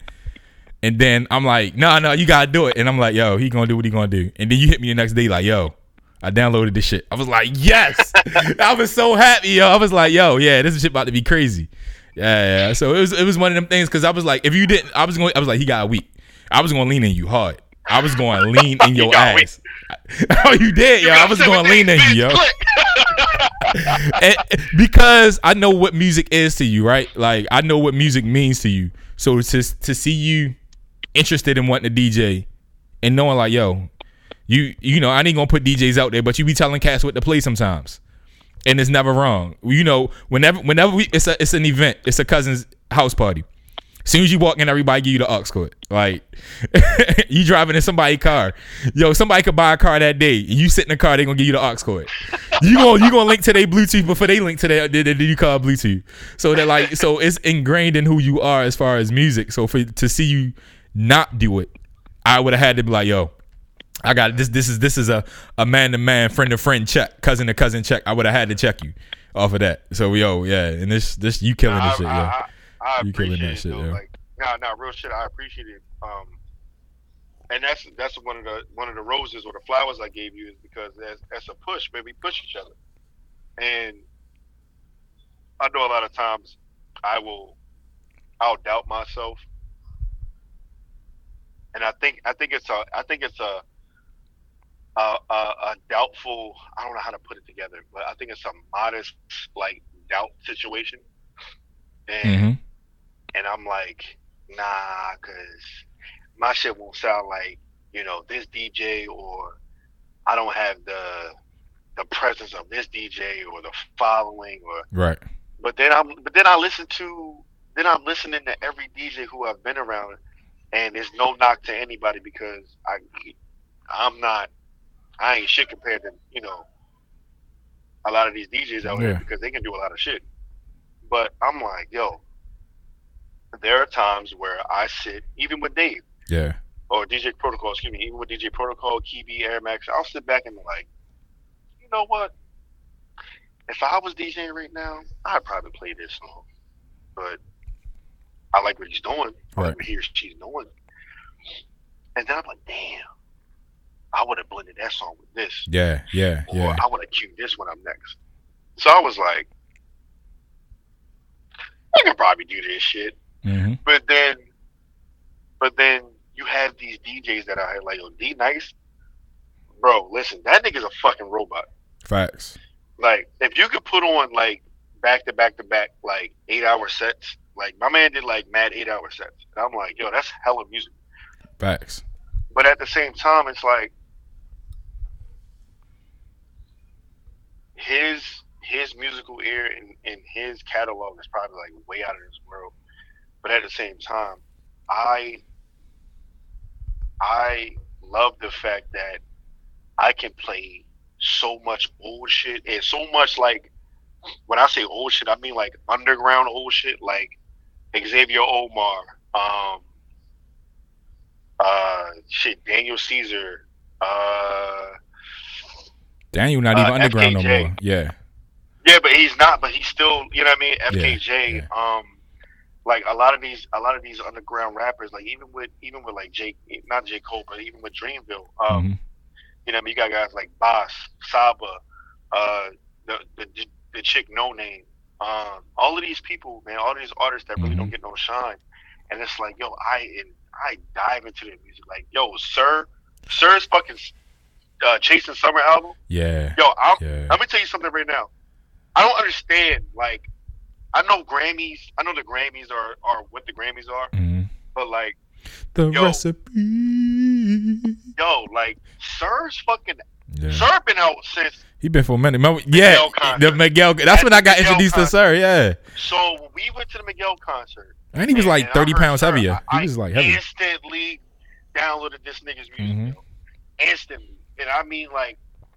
And then I'm like, nah, nah, you gotta do it. And I'm like, yo, he gonna do what he gonna do. And then you hit me the next day, like, yo, I downloaded this shit. I was like, yes. I was so happy, yo. I was like, yo, yeah, this shit about to be crazy. Yeah, yeah. So it was it was one of them things because I was like, if you didn't, I was going, I was like, he got a week. I was going to lean in you hard. I was going to lean in your ass. oh, you did, yo. I was going to lean in you, yo. And- because I know what music is to you, right? Like I know what music means to you. So to to see you interested in wanting to DJ and knowing like, yo, you you know, I ain't gonna put DJs out there, but you be telling cats what to play sometimes, and it's never wrong. You know, whenever whenever we it's a it's an event, it's a cousin's house party. As soon as you walk in, everybody give you the aux cord. Like you driving in somebody's car. Yo, somebody could buy a car that day, and you sit in the car, they gonna give you the aux cord. You gonna you gonna link to their Bluetooth before they link to their the, the, new car Bluetooth. So that like so it's ingrained in who you are as far as music. So for to see you not do it, I would have had to be like, yo, I got this. This is this is a a man to man, friend to friend check, cousin to cousin check. I would have had to check you off of that. So yo, yeah, and this this you killing Nah, this shit, I, yo. I, I You killing appreciate that it, shit, though. yeah. Like, nah, nah, real shit. I appreciate it. Um, and that's that's one of the one of the roses or the flowers I gave you is because as as a push, man, we push each other. And I know a lot of times I will, I'll doubt myself. And I think I think it's a I think it's a a, a, a doubtful I don't know how to put it together, but I think it's a modest like doubt situation. And hmm and I'm like, nah, cause my shit won't sound like you know this DJ, or I don't have the the presence of this DJ or the following, or. Right. But then I'm, but then I listen to, then I'm listening to every DJ who I've been around, and it's no knock to anybody because I, I'm not, I ain't shit compared to you know, a lot of these DJs out Yeah. here because they can do a lot of shit. But I'm like, yo, there are times where I sit, even with Dave Yeah. or DJ Protocol, excuse me, even with DJ Protocol, Kibi, Air Max, I'll sit back and be like, you know what? If I was DJing right now, I'd probably play this song. But I like what he's doing. Right. like what he or she's doing. And then I'm like, damn, I would have blended that song with this. Yeah. Yeah. Or Yeah. I would have queued this one up next. So I was like, I can probably do this shit. Hmm But then, but then you have these DJs that are like, yo, D-Nice, bro. Listen, that nigga's a fucking robot. Facts. Like, if you could put on like back to back to back like eight hour sets, like my man did like mad eight hour sets, and I'm like, yo, that's hella music. Facts. But at the same time, it's like his his musical ear and, and his catalog is probably like way out of this world. But at the same time, I I love the fact that I can play so much old shit and so much like when I say old shit, I mean like underground old shit, like Xavier Omar, um, uh, shit, Daniel Caesar, uh, Daniel not Uh, even underground no more. Yeah. yeah, but he's not, but he's still, you know what I mean? FKJ, yeah. um, like a lot of these, a lot of these underground rappers, like even with, even with like Jake, not J Cole, but even with Dreamville, um, Mhm. you know, I mean, you got guys like Bas, Saba, uh, the the the chick Noname, um, all of these people, man, all these artists that really Mhm. don't get no shine, and it's like, yo, I and I dive into their music, like, yo, Sir, Sir's fucking uh, Chasing Summer album, Yeah. yo, I'm, Yeah. let me tell you something right now. I don't understand, like, I know Grammys, I know the Grammys are are what the Grammys are, Mhm. but like, The Yo. recipe. yo, like, Sir's fucking Yeah. Sir been out since He been for a minute. Remember- Yeah, concert. the Miguel. That's At when I got Miguel introduced to. Sir. Yeah, So we went to the Miguel concert, and he was and- like thirty pounds Sir, heavier. I, He was like heavy. Instantly downloaded this nigga's music, Mhm. instantly, and I mean like, and,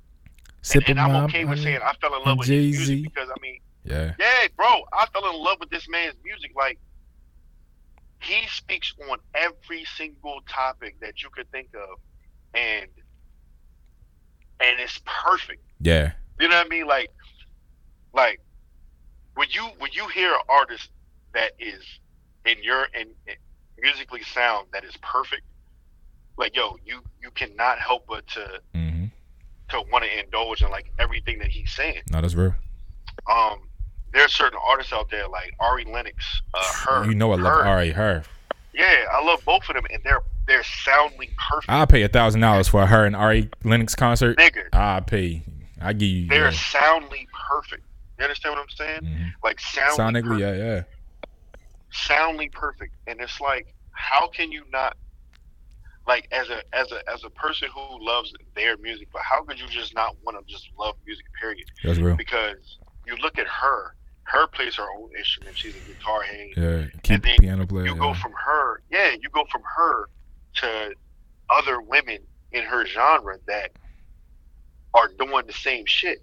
Sipping and I'm okay with saying I fell in love with Jay-Z. music because I mean, Yeah, yeah, bro, I fell in love with this man's music. Like, he speaks on every single topic that you could think of, and and it's perfect. yeah, You know what I mean? Like, like when you when you hear an artist that is in your in, in musically sound that is perfect, like yo, you you cannot help but to mm-hmm. to want to indulge in like everything that he's saying. no, that's real. Um, there's certain artists out there like Ari Lennox, uh, her, you know I love her. Ari. Her. Yeah, I love both of them, and they're they're soundly perfect. I'll pay a thousand dollars for her and Ari Lennox concert. Nigga, I'll pay. I give you. they're Yeah. soundly perfect. You understand what I'm saying? Mhm. Like soundly Sonically, perfect. yeah, yeah. soundly perfect and it's like how can you not like as a as a as a person who loves their music but how could you just not want to just love music period That's real. because you look at her her plays her own instrument she's a guitar head Yeah, keep then piano player. you go from her yeah you go from her to other women in her genre that are doing the same shit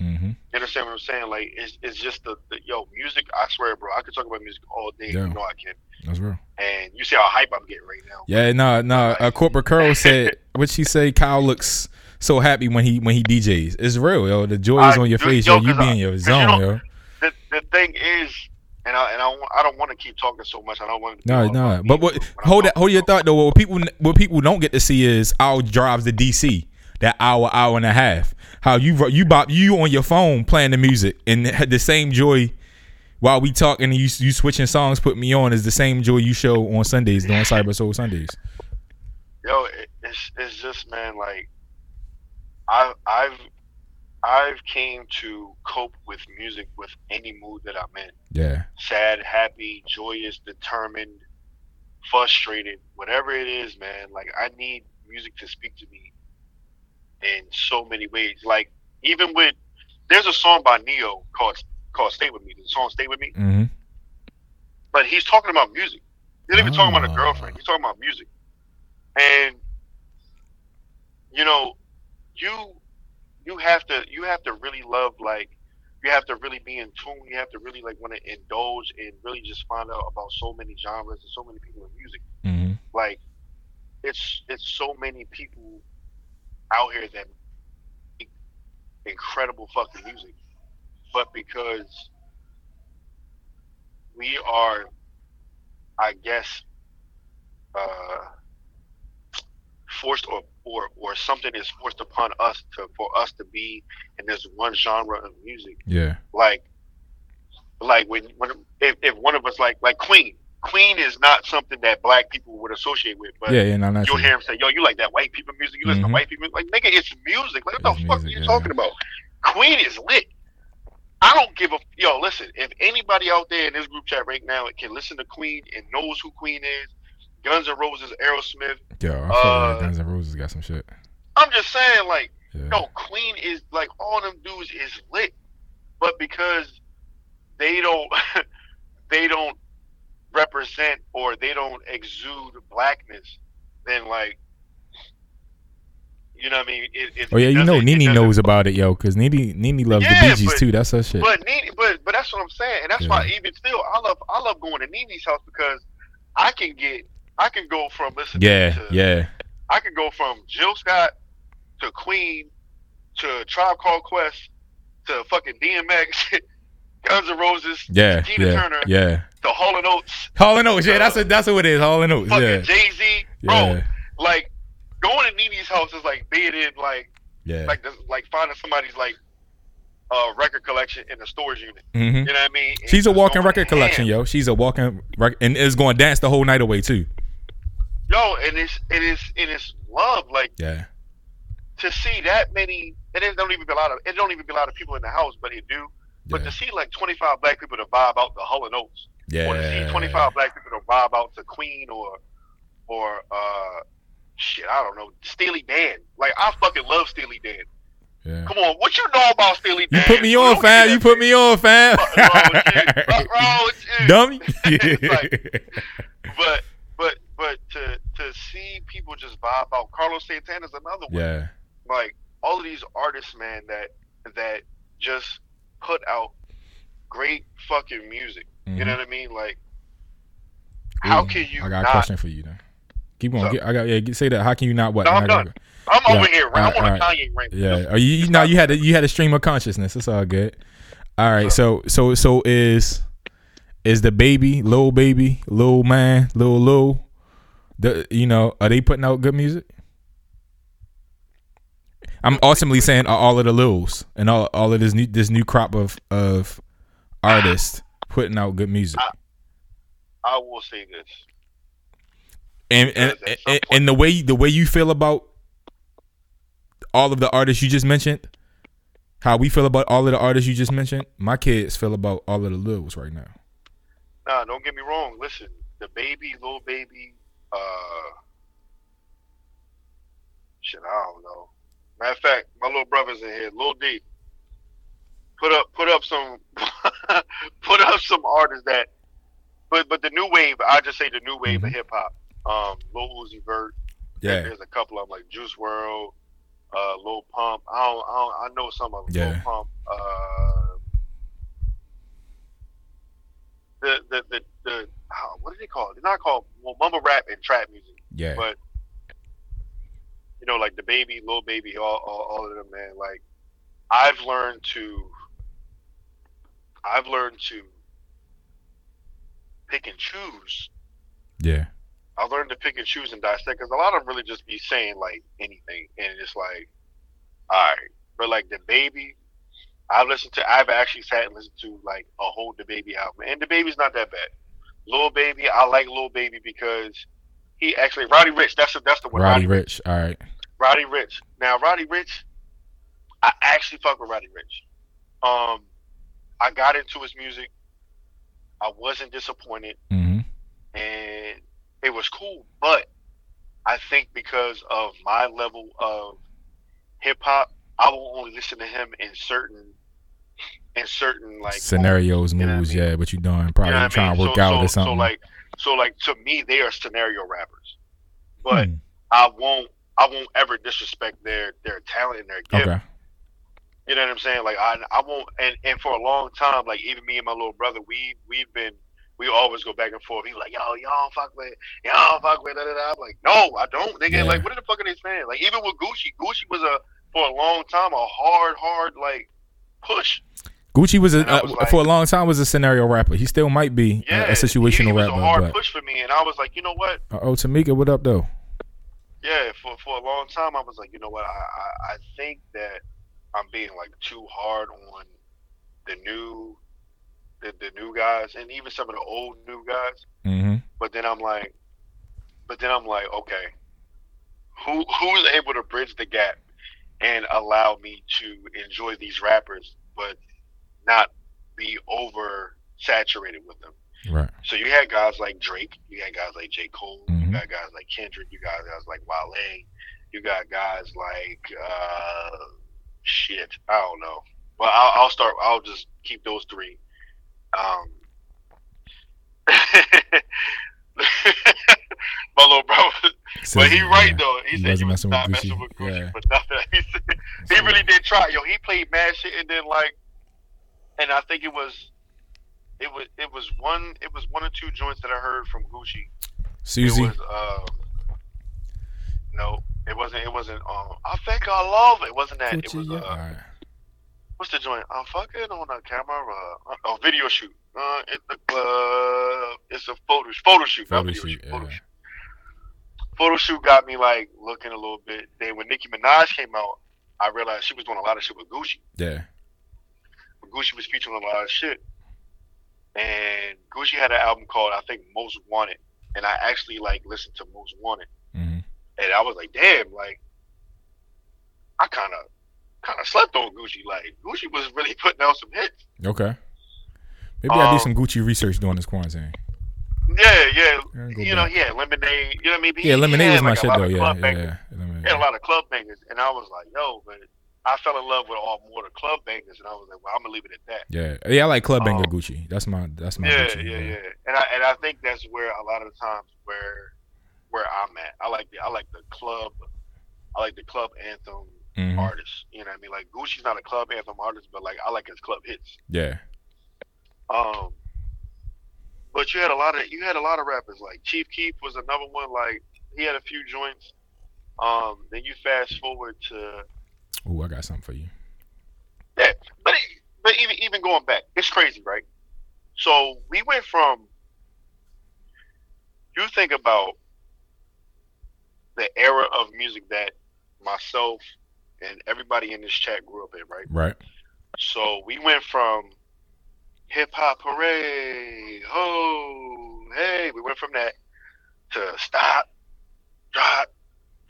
Mm-hmm. You understand what I'm saying? Like it's it's just the, the yo music. I swear, bro, I could talk about music all day. Yeah. You know I can. That's real. And you see how hype I'm getting right now. Yeah, no, no. Uh, corporate Curl said what she say. Kyle looks so happy when he when he DJs. It's real, yo. The joy is I on your do- face, yo, yo. You be I- in your 'cause you zone, know- yo. The the thing is, and I and I, I don't want to keep talking so much. I don't want. to No, no. But what? Hold that. Hold your thought though. What people what people don't get to see is our drives to DC. That hour, hour and a half. How you you bop you on your phone playing the music and had the same joy while we talking and you you switching songs. Put me on is the same joy you show on Sundays during Cyber Soul Sundays. Yo, it, it's it's just man, like I I've I've came to cope with music with any mood that I'm in. Yeah, sad, happy, joyous, determined, frustrated, whatever it is, man. Like I need music to speak to me in so many ways. Like even with there's a song by Ne-Yo called called "Stay with Me." The song "Stay with Me," mm-hmm. but he's talking about music. He's not even talking about a Ah. girlfriend. He's talking about music, and you know, you you have to you have to really love like you have to really be in tune. You have to really like want to indulge and really just find out about so many genres and so many people in music. Mm-hmm. Like it's it's so many people out here that make incredible fucking music, but because we are, I guess, uh, forced or or or something is forced upon us to for us to be in this one genre of music Yeah, like like when when if, if one of us like like Queen. Queen is not something that black people would associate with, but yeah, yeah. No, you'll hear him say, "Yo, you like that white people music? You listen Mhm. to white people like nigga, it's music. Like what It's the fuck music, are you yeah. talking about? Queen is lit. I don't give a yo. Listen, if anybody out there in this group chat right now can listen to Queen and knows who Queen is, Guns N' Roses, Aerosmith, Yeah, I feel Uh, like Guns N' Roses got some shit. I'm just saying, like, Yeah. no, Queen is like all them dudes is lit, but because they don't, they don't represent or they don't exude blackness, then like, you know what I mean? It, it Oh yeah, you know Nene knows about it, yo, because Nene Nene loves Yeah, the Bee Gees but- too. That's her shit. But Nene, but but that's what I'm saying, and that's why even still, I love I love going to Nene's house because I can get I can go from listening yeah, to yeah, I can go from Jill Scott to Queen to Tribe Called Quest to fucking DMX, Guns N' Roses, yeah, Tina yeah, Turner yeah. to Hall and Oates, Hall and Oates, yeah, that's what that's what it is. Hall and Oates, fucking yeah, Jay Z, bro. yeah, Like going to Nene's house is like being in like yeah. like this, like finding somebody's like uh record collection in a storage unit. hmm You know what I mean? And She's a walking record collection, ham. yo. She's a walking record, and is going to dance the whole night away too. Yo, and it's it is it is love like Yeah, to see that many. And it don't even be a lot of it don't even be a lot of people in the house, but it do. But to see like 25 black people to vibe out the Hall and Oates, or to see 25 black people to vibe out to Queen or or uh shit, I don't know, Steely Dan. Like I fucking love Steely Dan. yeah. Come on, what you know about Steely Dan? You put me on, fam. You put me on, fam. Fuck wrong with you? Fuck wrong with you? Dummy. It's But but to to see people just vibe out. Carlos Santana's another one. yeah, Like all of these artists, man, that that just put out great fucking music. You Mhm. know what I mean? Like how can you I got not? a question for you then. Keep on. So- Get, I got. Yeah, say that. How can you not what? No, I'm And I got- done. I'm Yeah, over here. Right? I'm on alright, a Kanye rant. Yeah. Are you? you know, you had a, you had a stream of consciousness. It's all good. All right. So so so is is DaBaby, little baby, little man, little Lil, the you know, are they putting out good music? I'm ultimately saying are all of the Lils and all all of this new this new crop of of artists putting out good music. I will say this. and and, Because at some and, and the way the way you feel about all of the artists you just mentioned, how we feel about all of the artists you just mentioned, my kids feel about all of the Lils right now. Nah, don't get me wrong. Listen, DaBaby, little baby, uh, shit, I don't know. Matter of fact, my little brother's in here, Lil D. Put up, put up some, put up some artists that, but but the new wave. I just say the new wave of Mhm. hip hop. Um, Lil Uzi Vert. Yeah, There's a couple of them like Juice WRLD. uh, Lil Pump. I don't, I don't, I know some of them. Yeah. Lil Pump. Uh, the the the the how, what call it? They're not called well mumble rap and trap music, Yeah. but you know like DaBaby, little Baby, all, all all of them, man. Like I've learned to I've learned to pick and choose yeah. I learned to pick and choose and dissect because a lot of them really just be saying like anything, and it's like, all right, but like DaBaby, I've listened to. I've actually sat and listened to like a whole DaBaby album, and DaBaby's not that bad. Lil Baby, I like Lil Baby because he actually Roddy Ricch. That's the that's the one. Roddy Ricch. All right. Roddy Ricch. Now Roddy Ricch, I actually fuck with Roddy Ricch. Um, I got into his music. I wasn't disappointed Mm-hmm. and it was cool. But I think because of my level of hip hop, I will only listen to him in certain in certain like Scenarios, you know I moves. mean? Yeah. What you doing? Probably You know what I trying mean? to work so, out so, or something. So like so like to me they are scenario rappers. But Hmm. I won't I won't ever disrespect their their talent and their gift. Okay. You know what I'm saying? Like I I won't and, and for a long time, like even me and my little brother, we we've been we always go back and forth. He's like, yo, y'all fuck with y'all fuck with da, da, da. I'm like, no, I don't. Nigga, Yeah. like what the fuck are they saying? Like even with Gucci, Gucci was a for a long time a hard, hard like push. Gucci was a uh, was like- for a long time was a scenario rapper. He still might be a- Yeah, a, situational he was rapper. a hard but push for me, and I was like, you know what? uh, oh, Tamika, what up though? yeah, for for a long time, I was like, you know what? I, I I think that I'm being like too hard on the new the, the new guys and even some of the old new guys. Mm-hmm. But then I'm like, but then I'm like, okay, who who's able to bridge the gap and allow me to enjoy these rappers, but not be over saturated with them? Right. So you had guys like Drake, you had guys like J. Cole, Mhm. you got guys like Kendrick, you got guys like Wale, you got guys like uh, shit, I don't know. Well, I'll, I'll start. I'll just keep those three. Um, my little brother, but he right yeah. though. He, He said he was messing not messing with Gucci Yeah. for nothing. He, said, he really did try. Yo, he played mad shit, and then like, and I think it was, it was, it was one, it was one or two joints that I heard from Gucci. Susie. It was, uh, no, it wasn't. It wasn't. Um, I think I love it. Wasn't that? It was. yeah. Uh, All right. what's the joint? I'm fucking on a camera. Uh, a video shoot. Uh, it, uh, it's a photo photo shoot. not Photo video shoot. Photo Yeah. shoot. Photo shoot got me like looking a little bit. Then when Nicki Minaj came out, I realized she was doing a lot of shit with Gucci. Yeah. Gucci was featuring a lot of shit. And Gucci had an album called I think Most Wanted, and I actually like listened to Most Wanted, Mm-hmm. and I was like, damn, like I kind of kind of slept on Gucci. Like Gucci was really putting out some hits. Okay. Maybe I do Um, some Gucci research during this quarantine. Yeah, yeah. Yeah, You know, back. yeah, Lemonade. You know what I mean? He- Yeah, Lemonade was my like, shit though. Yeah, yeah, yeah. Lemonade. Had a lot of club bangers, and I was like, yo, but I fell in love with all more the club bangers, and I was like, well, I'm gonna leave it at that. Yeah, yeah. I like Club Banger Um, Gucci. That's my. That's my. yeah, Gucci, yeah, yeah. And I and I think that's where a lot of the times where where I'm at. I like the I like the club. I like the club anthem Mhm. artists. You know what I mean? Like Gucci's not a club anthem artist, but like I like his club hits. Yeah. Um, but you had a lot of you had a lot of rappers like Chief Keef was another one. Like he had a few joints. Um, then you fast forward to Ooh, I got something for you. that, but it, but even even going back, it's crazy, right? So we went from you think about the era of music that myself and everybody in this chat grew up in, right? Right. So we went from hip hop hooray, ho, hey, we went from that to stop, drop,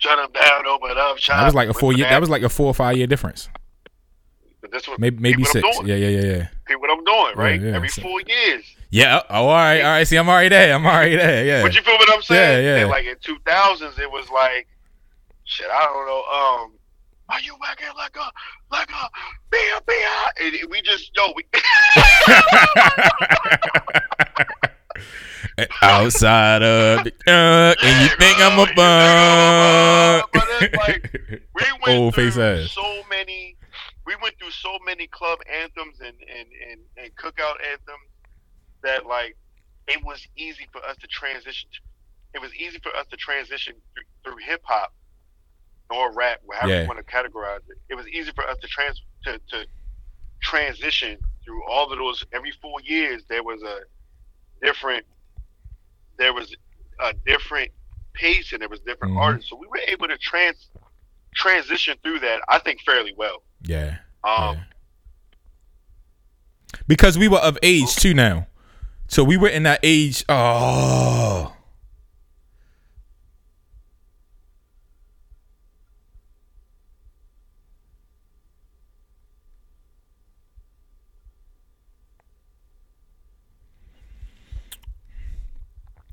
shut them down, open up, shop. That was like a four year. That was like a four or five year difference. But this one, Maybe maybe six. Yeah, yeah, yeah, yeah. See what I'm doing, right? Yeah, yeah, Every four years. Yeah. Oh, all right, all right. See, I'm already there. I'm already there. Yeah. But you feel what I'm saying? Yeah, yeah. And like in 2000s, it was like, shit, I don't know. Um, are you working like a like a bia bia? And we just yo, we Outside of the uh, and you think I'm a bum. like, we went Old face ass. so many. We went through so many club anthems and and and, and cookout anthems that like it was easy for us to transition. It was easy for us to transition through, through hip hop or rap, however Yeah. you want to categorize it. It was easy for us to trans to, to transition through all of those. Every four years, there was a different. There was a different pace and there was different Mhm. artists, so we were able to trans transition through that. I think fairly well. Yeah. Um, yeah. Because we were of age too now. So we were in that age. Oh.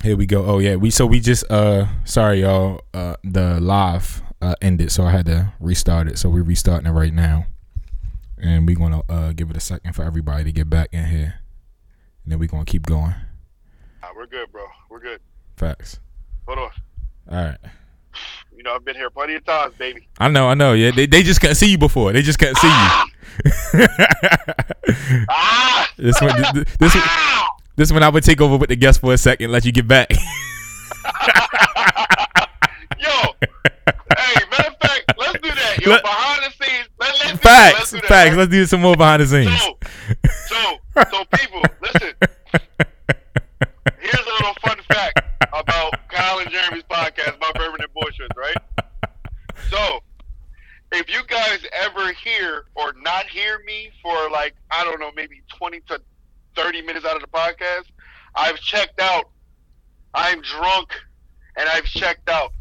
Here we go. Oh yeah, we so we just uh sorry y'all uh the live uh ended so I had to restart it. So we're restarting it right now. And we're gonna uh give it a second for everybody to get back in here. And then we're gonna keep going. nah, we're good, bro. We're good. Facts. Hold on. All right. You know, I've been here plenty of times, baby. I know, I know. Yeah, they, they just couldn't see you before. They just couldn't see you. Ah! this one, this, this! This one, I would take over with the guest for a second, let you get back. Yo! hey, matter of fact, let's do that. Yo, Let- behind the scenes. Let, let's do that. facts, Let's do that, facts. right? Let's do some more behind the scenes. So, so, so, people, listen. Here's a little fun fact about Kyle and Jeremy's podcast about bourbon and bullshit, right? So, if you guys ever hear or not hear me for like I don't know, maybe twenty to thirty minutes out of the podcast, I've checked out. I'm drunk, and I've checked out.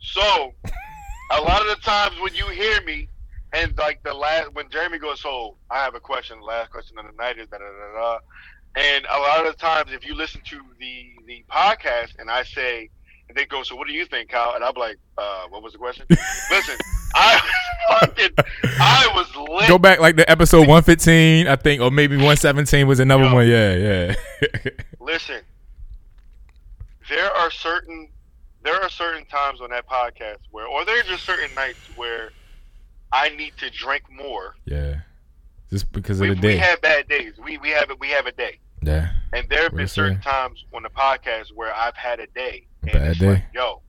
So, a lot of the times when you hear me, and like the last when Jeremy goes, so I have a question. Last question of the night is da da da da. And a lot of the times, if you listen to the the podcast, and I say, and they go, so what do you think, Kyle? And I'm like, uh, what was the question? listen, I was fucking, I was lit. Go back like the episode 115, I think, or maybe 117 was another Yo. one. Yeah, yeah. Listen, there are certain there are certain times on that podcast where, or there are just certain nights where I need to drink more. yeah. Just because of We, the we have bad days. We we have we have a day. Yeah. And there have been certain say? times on the podcast where I've had a day. And Bad day. Like, Yo,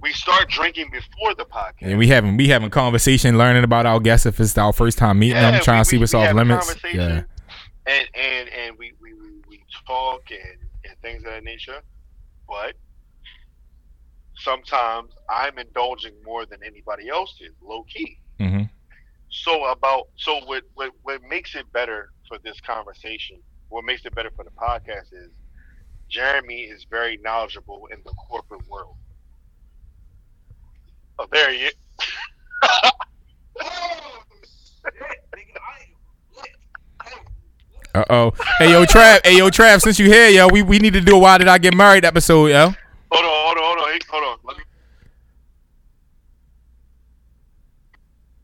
we start drinking before the podcast. And we having we having conversation, learning about our guests if it's our first time meeting them, trying we- to see we- what's we off limits. Yeah. And and and we we, we, we talk and, and things of that nature. But sometimes I'm indulging more than anybody else is, low key. hmm So about so what, what what makes it better for this conversation, what makes it better for the podcast is Jeremy is very knowledgeable in the corporate world. Oh, there he is. Uh oh. Hey yo, Trav. Hey yo, Trav. Since you here, yo, we, we need to do a Why Did I Get Married episode, yo. Hold on, hold on, hold on, hey, hold on. Me.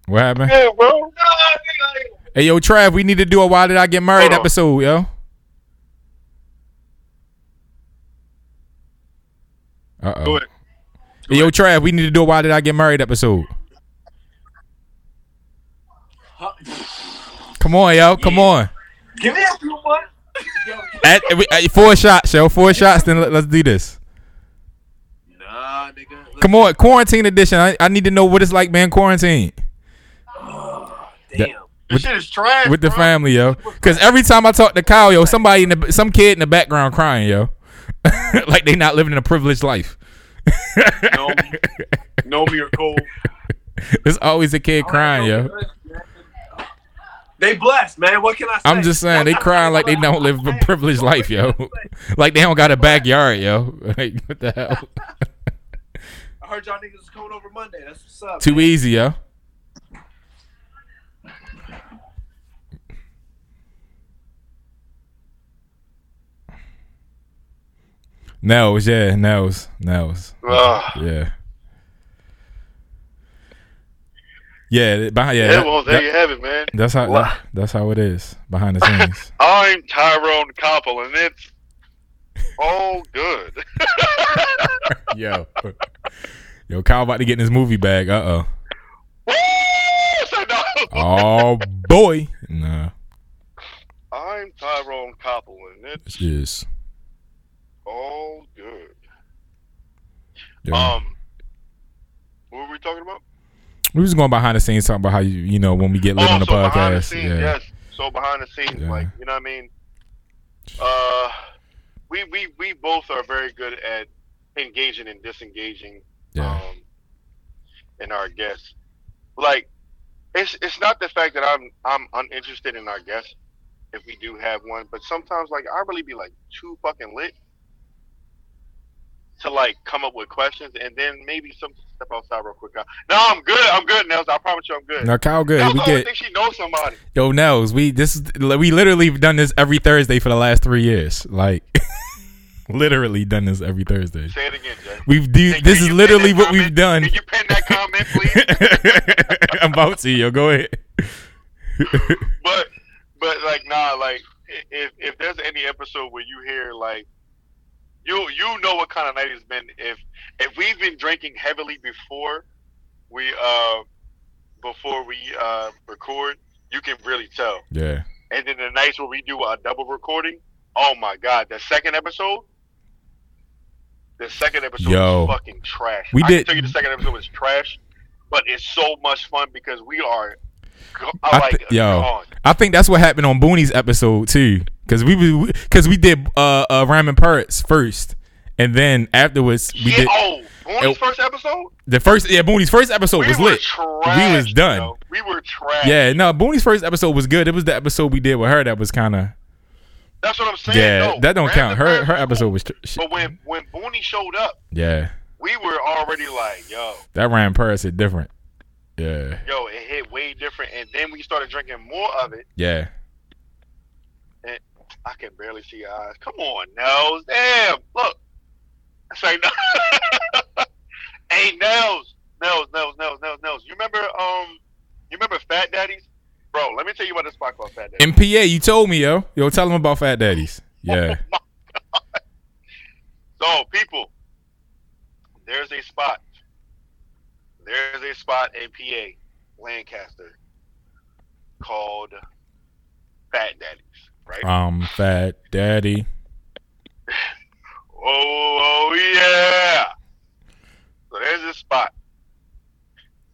What happened? Yeah, bro. Hey yo, Trav. We need to do a Why Did I Get Married episode, yo. Uh Go oh. ahead. Yo, Trav. We need to do a Why Did I Get Married episode. Come on, yo. Come on. Give me a few. At, at- four shots, yo. Four shots. Then let, let's do this. Nah, nigga. Come on, quarantine edition. I, I need to know what it's like being quarantined Damn. This shit is trash. with the family, yo. Because every time I talk to Kyle, yo, somebody in the some kid in the background crying, yo, like they not living in a privileged life. no, me, know me or cold. It's always a kid crying, yo. They blessed, man. What can I say? I'm just saying they crying like they don't live a privileged life, yo. Like they don't got a backyard, yo. Like what the hell? I heard y'all niggas was coming over Monday. That's what's up. Too man. easy, yo. Nels, yeah, Nels, Nels, Ugh. yeah, yeah, behind, yeah. Yeah, well, there that- you have it, man. that's how Wow. that- that's how it is behind the scenes. I'm Tyrone Koppel, and it's all good. yo, yo, Kyle about to get in his movie bag. Uh oh. Woo! Say no. Oh boy, nah, I'm Tyrone Copeland. It's this is all good. yeah. Um, what were we talking about? we was going behind the scenes talking about how you you know when we get lit oh, on the so behind the podcast. scenes, yeah, yes. So behind the scenes, Yeah. like you know what I mean. Uh, we we we both are very good at engaging and disengaging. yeah, Um, in our guests, like it's it's not the fact that I'm I'm uninterested in our guests if we do have one, but sometimes like I really be like too fucking lit to like come up with questions and then maybe some step outside real quick. No, I'm good. I'm good, Nels. I promise you, I'm good. No, Kyle, good. Nels We get think she knows somebody. yo Nels. We this is we literally have done this every Thursday for the last three years. Like literally done this every Thursday. Say it again, Jay. We've do Hey, this is literally what we've done. Can you pin that comment, please? I'm about to yo. Go ahead. but but like nah like if if there's any episode where you hear like you you know what kind of night it's been if if we've been drinking heavily before we uh before we uh record you can really tell yeah. and then the nights where we do a double recording oh my god the second episode the second episode Yo. was fucking trash We I did- tell you the second episode was trash but it's so much fun because we are I like thi- yo. gone. I think that's what happened on Booney's episode too, because we because we did uh, uh Ramen Pirates first, and then afterwards we yeah, did oh, Booney's first episode? the first. Yeah, Booney's first episode we was were lit. trash. We was done. yo. We were trash. Yeah, no, Booney's first episode was good. It was the episode we did with her that was kind of That's what I'm saying. yeah. No, that don't Random count. Her her episode cool. was tr- But when when Booney showed up, yeah. we were already like, yo, That Ramen Pirates hit different. Yeah, yo, it hit way different. And then we started drinking more of it. yeah. I can barely see your eyes. Come on, Nels. Damn, look. Say no. hey, Nels, Nels, Nels, Nels, Nels, Nels. You remember um, you remember Fat Daddies? Bro, let me tell you about this spot called Fat Daddies. In PA, you told me yo, yo, tell them about Fat Daddies. Yeah, So, people, there's a spot. There's a spot in PA, Lancaster, called Fat Daddies, right? um, Fat Daddy. Oh, oh yeah. So there's this spot.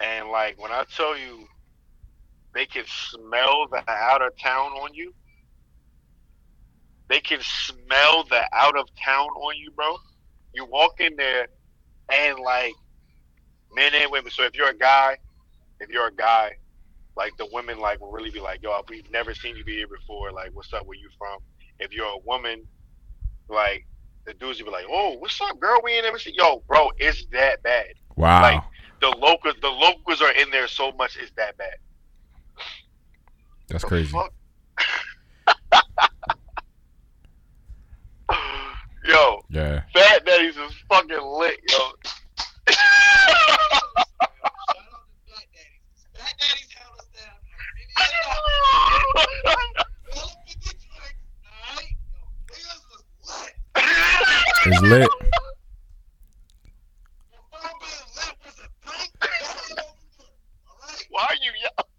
And like when I tell you they can smell the out of town on you. They can smell the out of town on you, bro. You walk in there and like men and women. So if you're a guy, if you're a guy, like the women like will really be like, yo, we've never seen you be here before. Like, what's up? Where you from? If you're a woman, like the dudes will be like, "Oh, what's up, girl? We ain't never seen." Yo, bro, it's that bad. Wow. Like the locals, the locals are in there so much. It's that bad. That's The crazy. yo, Yeah. Fat Daddies is fucking lit, yo. Shout out to Fat Daddies. Fat Daddies held us down. Well, if you get drinks, alright? Yo, niggas was lit. It's lit. Your phone being lit was a drink. That's what we do. lit. Why are you yelling?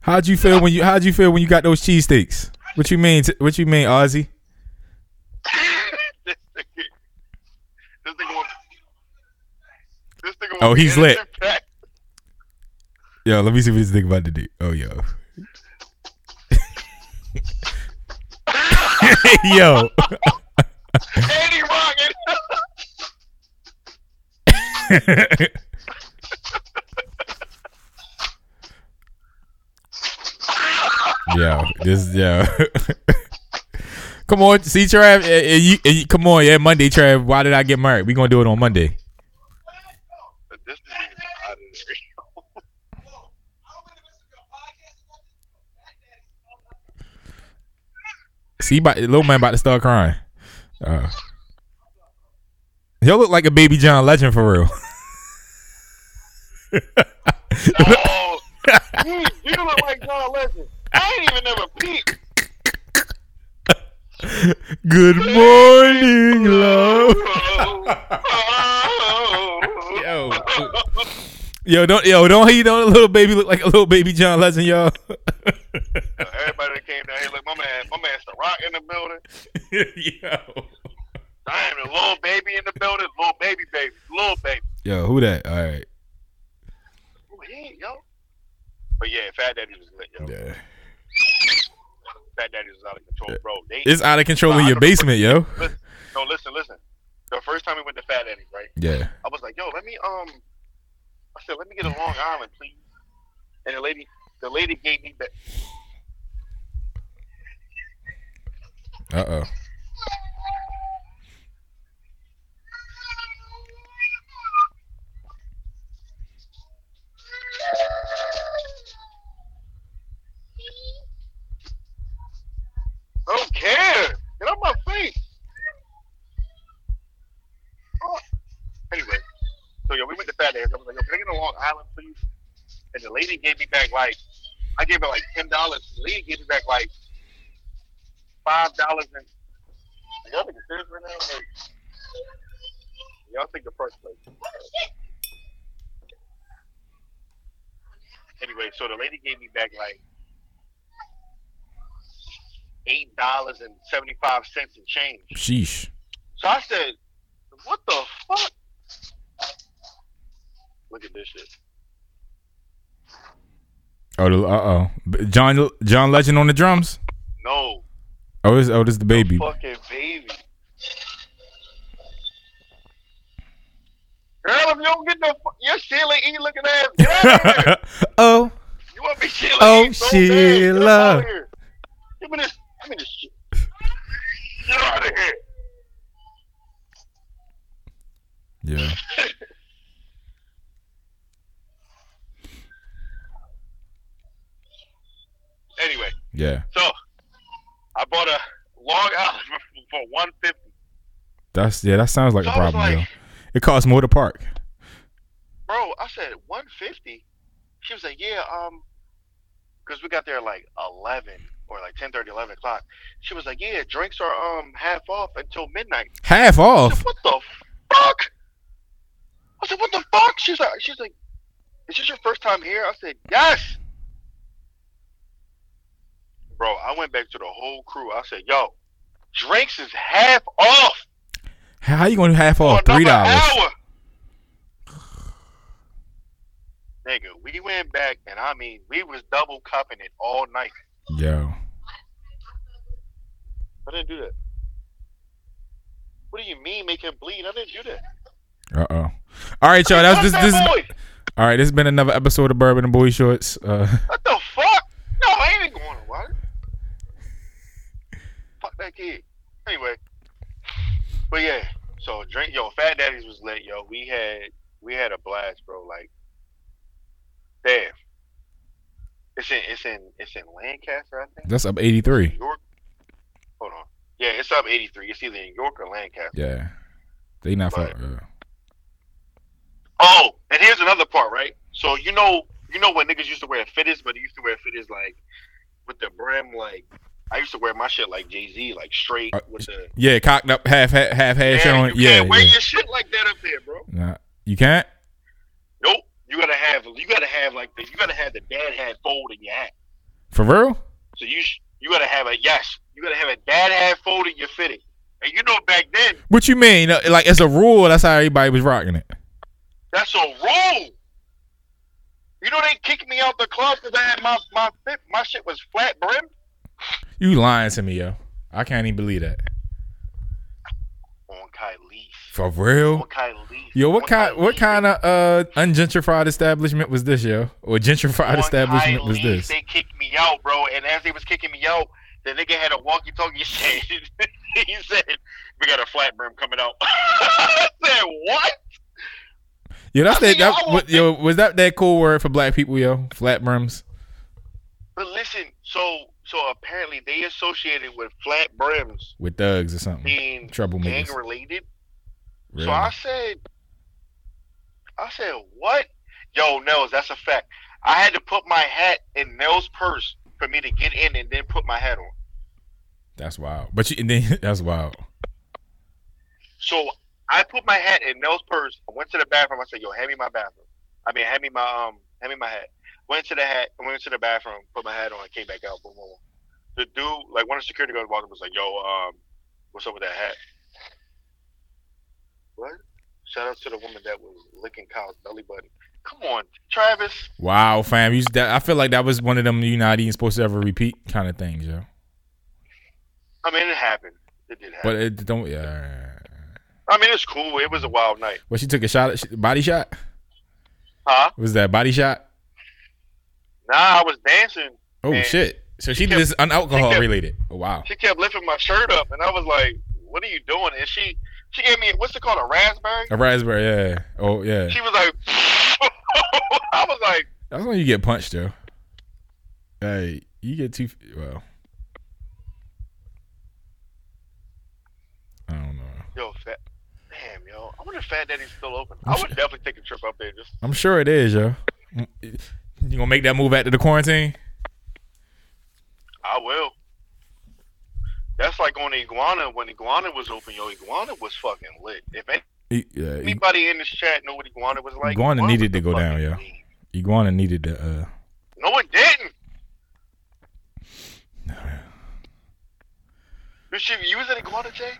How'd you feel when you How'd you feel when you got those cheesesteaks? What you mean? t- What you mean, Ozzy? this nigga, this nigga, want- this nigga. Oh, he's lit. Yo, let me see what this nigga about to do. Oh, yo. yo. And he rocking. yo, this yo. come on, see Trav. eh, eh, you, eh, you- come on, yeah, Monday, Trav. Why did I get married? We gonna do it on Monday. See, about, little man about to start crying. Uh, he'll look like a baby John Legend for real. Oh, you, you look like John Legend. I ain't even never peeped. Good morning, love. Oh, Yo. Yo, don't yo, don't he don't a little baby look like a little baby John Legend, y'all. Everybody that came down here, look, my man, my man's the rock in the building. yo. Damn, the little baby in the building, little baby, baby, little baby. Yo, who that? All right. Who he, yo? But yeah, Fat Daddy was lit, yo. Yeah. Fat Daddy was out of control, bro. They, It's out of control in your basement, yo. listen, no, listen, listen. The first time we went to Fat Daddy's, right? Yeah. I was like, yo, let me um I said, let me get a Long Island, please. And the lady the lady gave me that Uh oh. I don't care. Get out my face. Oh. Anyway, so yo, we went to Fat Daddy's. I was like, yo, can I get a Long Island, please? And the lady gave me back like I gave her like ten dollars. The lady gave me back like five dollars and y'all think it's serious right now? Y'all think the first place. Anyway, so the lady gave me back like eight dollars and seventy five cents in change. Sheesh. So I said, "What the fuck?" Look at this shit. Oh, the, uh oh. John John Legend on the drums. No, Oh, this oh this the baby. The fucking baby. Girl, if you don't get the fu- your Sheila E looking ass, get out of here. oh. You want me Sheila Oh, E so bad. Get Sheila. of here. Give me this. Give me this shit. Get out of here. Yeah. Anyway, Yeah. so I bought a Long Island for one fifty. That's yeah. That sounds like So a problem, like, It costs more to park. bro, I said 150. She was like, yeah, um, because we got there like 11 or like 10 11 o'clock. She was like, yeah, drinks are um half off until midnight. Half off. said, what the fuck? I said, what the fuck? She's like, she's like, is this your first time here? I said, yes. Bro, I went back to the whole crew. I said, yo, drinks is half off. How you gonna half off three dollars? Nigga, we went back and I mean we was double cupping it all night. Yo. I didn't do that. What do you mean make him bleed? I didn't do that. Uh oh. All right, y'all. That's this. This. All right. This has been another episode of Bourbon and Boy Shorts. Uh, What the fuck? No, I ain't going. That kid. Anyway. But yeah, so drink yo, Fat Daddy's was lit, yo. We had we had a blast, bro. Like damn. It's in it's in it's in Lancaster, I think. that's up eighty three. York. Hold on. Yeah, it's up eighty three. It's either in York or Lancaster. Yeah. They not far. Right. Uh, Oh, and here's another part, right? So you know, you know when niggas used to wear fitteds, but they used to wear fitteds like with the brim, like I used to wear my shit like Jay Z, like straight Uh, with the. yeah, cocked up, half half half half Yeah, showing. you Yeah, can't wear yeah. your shit like that up there, bro. Nah, you can't. Nope. You gotta have, you gotta have like the, you gotta have the dad hat fold in your hat. For real? So you, sh- you gotta have a yes, you gotta have a dad hat fold in your fitting. And you know back then, What you mean? Uh, Like as a rule, that's how everybody was rocking it. that's a rule. You know they kicked me out the club because I had my my fit, my shit was flat brim. You lying to me, yo. I can't even believe that. On Kylie's. For real? On Kylie's. Yo, what kind what kind of uh ungentrified establishment was this, yo? Or gentrified On establishment was this? They kicked me out, bro. And as they was kicking me out, the nigga had a walkie-talkie saying, he said, "We got a flat brim coming out." I said, "What?" Yo, that's I that, that what, yo, was that that cool word for black people, yo? Flat brims. But listen, so so apparently they associated with flat brims With thugs or something. being gang related. Really? So I said, I said, what? Yo, Nels, that's a fact. I had to put my hat in Nels' purse for me to get in and then put my hat on. That's wild. But you and then that's wild. So I put my hat in Nels' purse. I went to the bathroom. I said, yo, hand me my bathroom. I mean, hand me my um, hand me my hat. Went to the hat, went to the bathroom, put my hat on, came back out. Boom, boom. boom. The dude, like one of the security guards walked up, was like, "Yo, um, what's up with that hat?" What? Shout out to the woman that was licking Kyle's belly button. Come on, Travis. Wow, fam. You, that, I feel like that was one of them you're not even supposed to ever repeat kind of things, yo. I mean, it happened. It did happen. But it don't. Yeah. I mean, it's cool. It was a wild night. Well, she took a shot, at, body shot. Huh? Was that body shot? Nah, I was dancing. Oh shit! So she did kept- this unalcohol kept- related. Oh, wow. She kept lifting my shirt up, and I was like, "What are you doing?" And she, she gave me what's it called, a raspberry. A raspberry. Yeah. Oh yeah. She was like, I was like, That's when you get punched, though. Hey, you get too well. I don't know. "Yo, fat, damn, yo, I wonder if Fat Daddy's still open. I'm I would sure- definitely take a trip up there. Just I'm sure it is, yo. You gonna make that move after the quarantine? I will. That's like on Iguana when Iguana was open. Yo, Iguana was fucking lit. If any- anybody in this chat know what Iguana was like, Iguana was needed to go down, yeah. Iguana needed to. uh No, it didn't. You should you was at Iguana, Jay.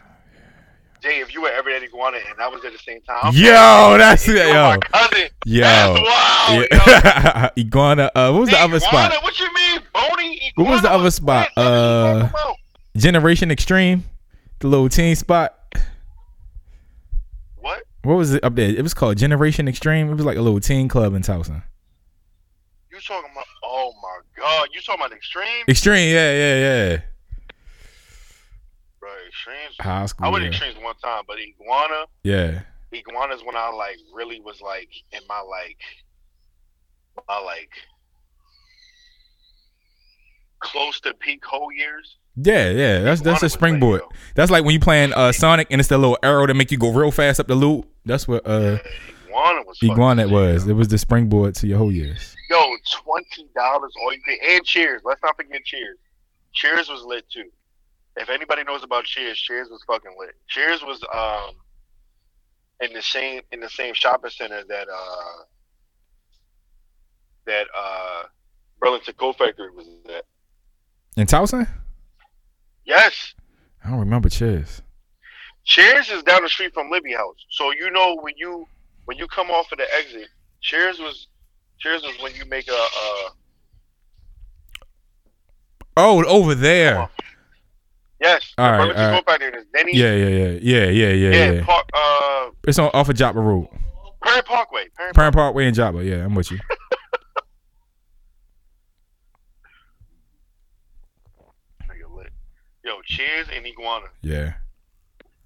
Jay, if you were ever at Iguana and I was at the same time, I'm Yo, that's it, yo. cousin. Yo. That's wild, yo. Yeah. Iguana. Uh, what was the other Iguana, spot? What you mean, Bony? What was the other spot? lit. What you Uh. Generation Extreme, the little teen spot. what? What was it up there? It was called Generation Extreme. It was like a little teen club in Towson. You talking about? Oh my God! You talking about extreme? Extreme, yeah, yeah, yeah. High school. I went to yeah. one time, but iguana, yeah. iguana's when I like really was like in my like, my like close to peak whole years. Yeah, yeah. That's that's Iguana a was lit, springboard. yo. That's like when you playing uh Sonic and it's the little arrow to make you go real fast up the loop. That's what uh Yeah, iguana was. Iguana lit, was. yo. It was the springboard to your whole years. Yo, twenty dollars all you can and Cheers. Let's not forget Cheers. Cheers was lit too. If anybody knows about Cheers, Cheers was fucking lit. Cheers was um in the same in the same shopping center that uh that uh Burlington Coat Factory was at. In Towson? Yes. I don't remember Cheers. Cheers is down the street from Libby House. So you know when you when you come off of the exit, Cheers was Cheers was when you make a uh Oh, over there. Yes, All right, all right. Coat Factory is Denny. Yeah, yeah, yeah, yeah, yeah, yeah, Yeah, yeah. Park, uh, It's on off of Joppa Road, Perring Parkway. Perry Prime Parkway and Joppa. Yeah, I'm with you. Yo, Cheers and Iguana. Yeah,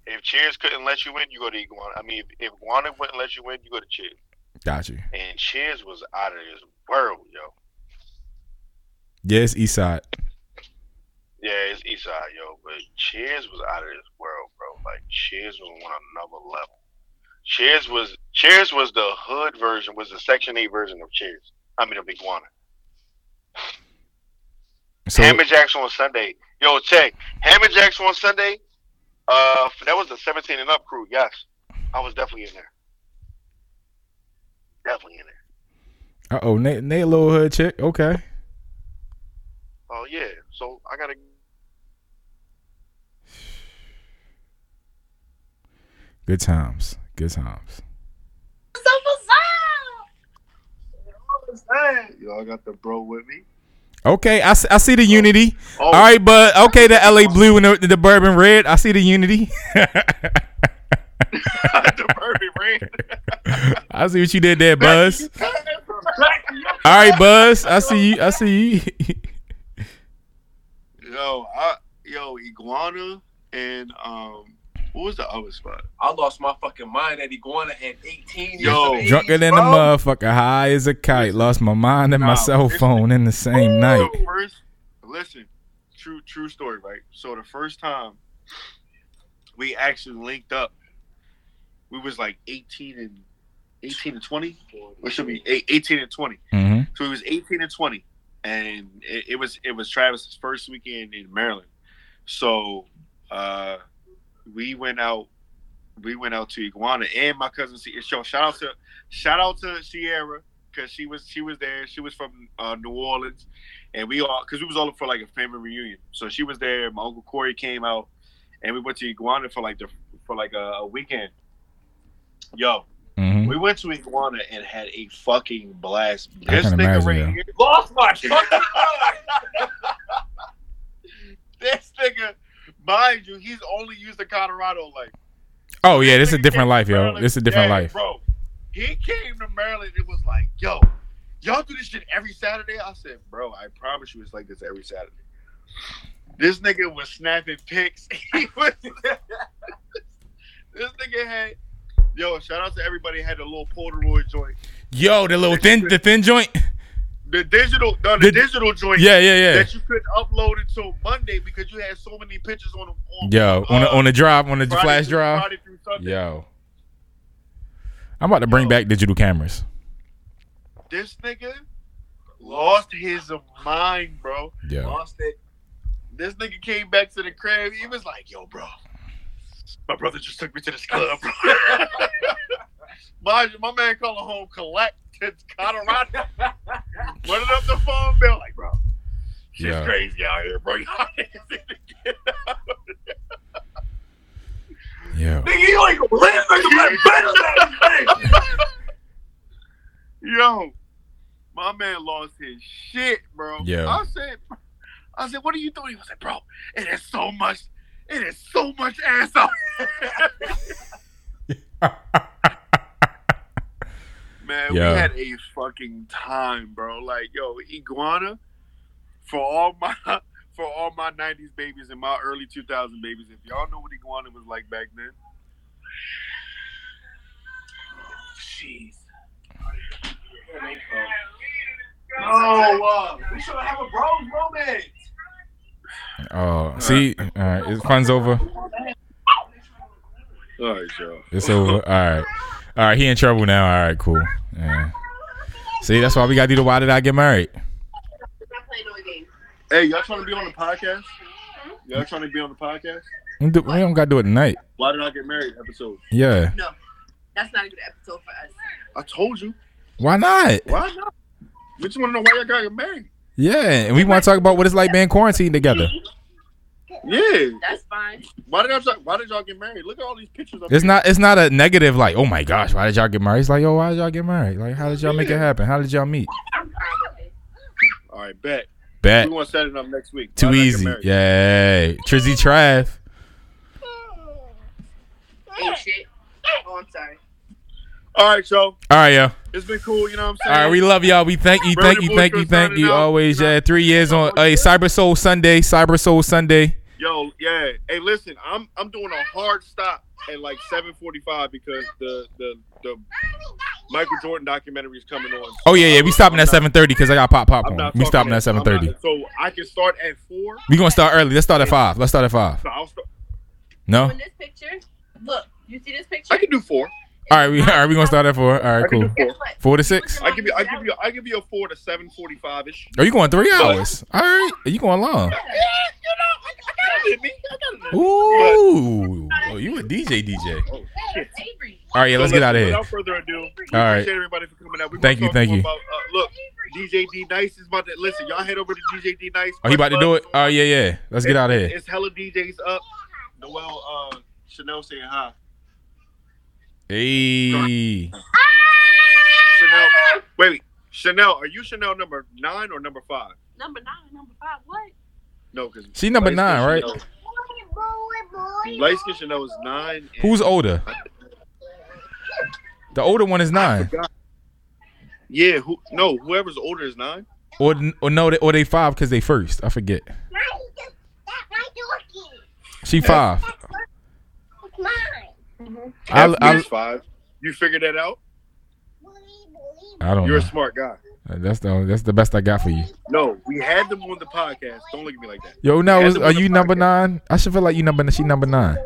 If Cheers couldn't let you in, you go to Iguana. I mean, if, if Iguana wouldn't let you in, you go to Cheers. got you. And Cheers was out of this world, yo. Yes, East Side. Yeah, it's Eastside, yo. But Cheers was out of this world, bro. Like Cheers was on another level. Cheers was Cheers was the hood version, was the Section Eight version of Cheers. I mean, of Iguana. So Hammerjacks on Sunday. Yo, check. Hammerjacks on Sunday. Uh, that was the 17 and up crew. Yes, I was definitely in there. Definitely in there. uh oh, Nate, Nate, little hood chick. Okay, Oh yeah. So I gotta. Good times, good times. Y'all got the bro with me. Okay, I see the unity. Oh, All right, but okay, the LA blue and the, the bourbon red. I see the unity. the bourbon red. I see what you did there, Buzz. All right, Buzz. I see you. I see you. Yo, I, yo, iguana and um, what was the other spot? I lost my fucking mind at Iguana at 18 years Yo, of age, Drunker than a motherfucker, high as a kite. Lost my mind and my cell listen. phone in the same night. So first, listen, true, true story, right? So the first time we actually linked up, we was like eighteen and eighteen and twenty. What should be 18 and twenty? hmm So it was 18 and 20, and it, it was it was Travis's first weekend in Maryland. So uh, we went out, we went out to Iguana and my cousin. So shout out to shout out to Sierra because she was she was there. She was from uh, New Orleans, and we all because we was all for like a family reunion. So she was there. My uncle Corey came out, and we went to Iguana for like the for like a, a weekend. Yo, Mhm. we went to Iguana and had a fucking blast. I This nigga right here, Lost my fucking mind. this nigga, mind you, he's only used oh, to Colorado like. Oh yeah, this is a different life, yo. This is a different Yeah, life. bro. He came to Maryland and was like, "Yo, y'all do this shit every Saturday." I said, "Bro, I promise you, it's like this every Saturday." This nigga was snapping pics. He was. this nigga had. Yo, shout out to everybody who had a little Polaroid joint. Yo, the little thin, the thin joint. The digital, no, the, The- digital joint. Yeah, yeah, yeah. That you couldn't upload until Monday because you had so many pictures on. on Yo, on the uh, on the drive, on the Friday flash through- drive. Friday through Sunday. Yo, I'm about to bring Yo. back digital cameras. This nigga lost his mind, bro. Yo, Lost it. This nigga came back to the crib. He was like, "Yo, bro, my brother just took me to this club." my, my man calling home collect to Colorado, running up the phone bill like, "Bro, shit's Yeah. crazy out here, bro. Y'all niggas need to get out." yo, Nigga, you ain't gonna live nigga, better than that. Yo, my man lost his shit, bro. Yeah. I said, I said, what are you doing? He was like, bro, it is so much, it is so much ass out. Man, Yeah. we had a fucking time, bro. Like, yo, iguana for all my for all my '90s babies and my early 2000 babies. If y'all know what iguana was like back then, Jeez. No, uh, we should have a bros romance. Oh, see, all right, it's fun's over. all right, yo. It's over. All right, all right. He in trouble now. All right, cool. Yeah. See, that's why we gotta do the why did I get married? Hey, y'all trying to be on the podcast? Y'all trying to be on the podcast? We do- we don't gotta do it tonight. Why did I get married? Episode. Yeah. No, that's not a good episode for us. I told you. Why not? Why not? We just want to know why y'all got married. Yeah, and we want to talk about what it's like being quarantined together. Yeah. That's fine. Why did y'all? Why did y'all get married? Look at all these pictures. Up It's here. not. It's not a negative. Like, oh my gosh, why did y'all get married? It's like, yo, why did y'all get married? Like, how did y'all make it happen? How did y'all meet? I'm fine with it. All right, bet. Bet We want to set it up next week. too Why did I get easy. Yay, Trizzy Trav. Oh shit. Oh, I'm sorry. All right, yo. All right, yo. It's been cool. You know what I'm saying? All right, we love y'all. We thank you, thank you, thank you, thank you. Always, yeah. Three years on. Hey, Cyber Soul Sunday, Cyber Soul Sunday. Yo, yeah. Hey, listen. I'm I'm doing a hard stop at like 7:45 because the the the Michael Jordan documentary is coming on. Oh yeah, yeah. We um, stopping I'm at seven thirty because I got pop popcorn. We stopping at 7:30. Not- So I can start at four. We gonna start early. Let's start at five. Let's start at five. So I'll start. No. In this picture, look, you see this picture? I can do four. All right, we all right. We gonna start at four. All I right, can cool. four. Four to six. I give you, I give you, I give you a four to seven forty-five ish. Are you going three hours? All right, Are you going long? Yeah, you know, I, I got it in me. I got it in me. Ooh, oh, you a DJ, DJ. Oh, shit. Avery. All right, yeah. Let's So get out of here. Without further ado, All right. appreciate everybody for coming out. We Thank you, thank you. About, uh, look, DJ D-Nice is about to listen. Y'all head over to DJ D-Nice. Oh, he about to do it. Oh yeah, yeah. Let's get out of here. It's hella DJs up. Noel, uh, Chanel saying hi. Hey, Chanel, wait, wait. Chanel, are you Chanel number nine or number five? Number nine, number five. What? No, because She number nine, right? Light skin Chanel is nine. and- who's older? The older one is nine. Yeah, who? No, whoever's older is nine. or or no, they, or they five because they first. I forget. She five. I, F I, is five. You figured that out? I don't You're know. a smart guy. That's the that's the best I got for you. No, we had them on the podcast. Don't look at me like that. Yo, now We is, are on the you number nine? I should feel like you number. She number nine.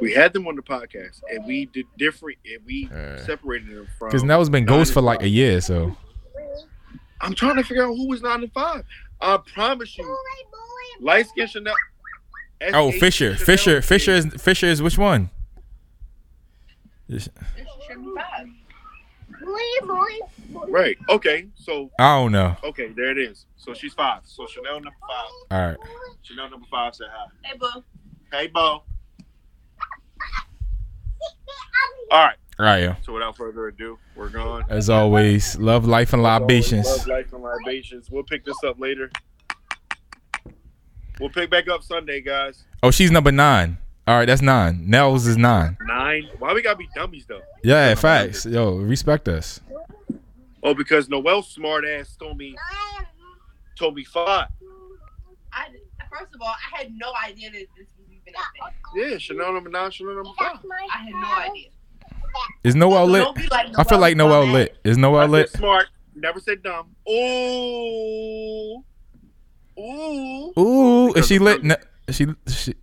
We had them on the podcast, and we did different, and we Uh, separated them from. Because Nell's been ghost for like a year, so I'm trying to figure out who was nine and five. I promise you, light skin Chanel. oh S.H. Fisher, Chanel Fisher, Fisher is Fisher is which one? Yes. This should be five. Right. Okay. So I don't know. okay, there it is. So she's five. So Chanel number five. All right. Chanel number five said hi. Hey, Bo. Hey, Bo. All right. All right, yo. So without further ado, we're gone. As always, love, life, and libations. Love life and libations. We'll pick this up later. We'll pick back up Sunday, guys. Oh, she's number nine. All right, that's nine. Nels is nine. Nine. Why we gotta be dummies though? Yeah, facts. Yo, respect us. Oh, because Noel's smart ass told me told me five. I, first of all, I had no idea that this was even a thing. Yeah, Chanel number nine, Chanel number five. I had no idea. Is Noel So lit? don't I feel like Noel's Noel lit. Is I Noel lit? smart. Never said dumb. Ooh. Ooh. Ooh, is she lit? No, is she, she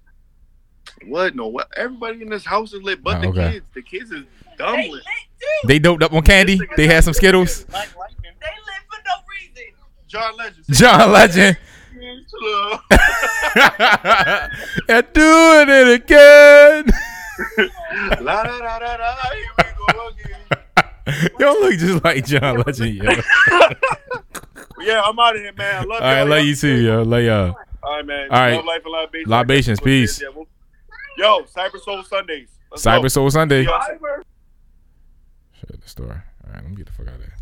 What? No. What? Everybody in this house is lit, but Oh, the okay. kids. The kids is dumb They lit. lit they doped up on candy. They had some Skittles. They lit for no reason. John Legend. John Legend. And doing it again. La da da da da. Here we go again. Y'all look just like John Legend, yo. Yeah, I'm out of here, man. I love All right, y'all. love you too, yo. Love y'all. All right, man. All right. Love life and libations. Libations, peace. Yeah, we'll- Yo, Cyber Soul Sundays. Let's Cyber go. Soul Sunday. Yo, Shit, the store. All right, let me get the fuck out of here.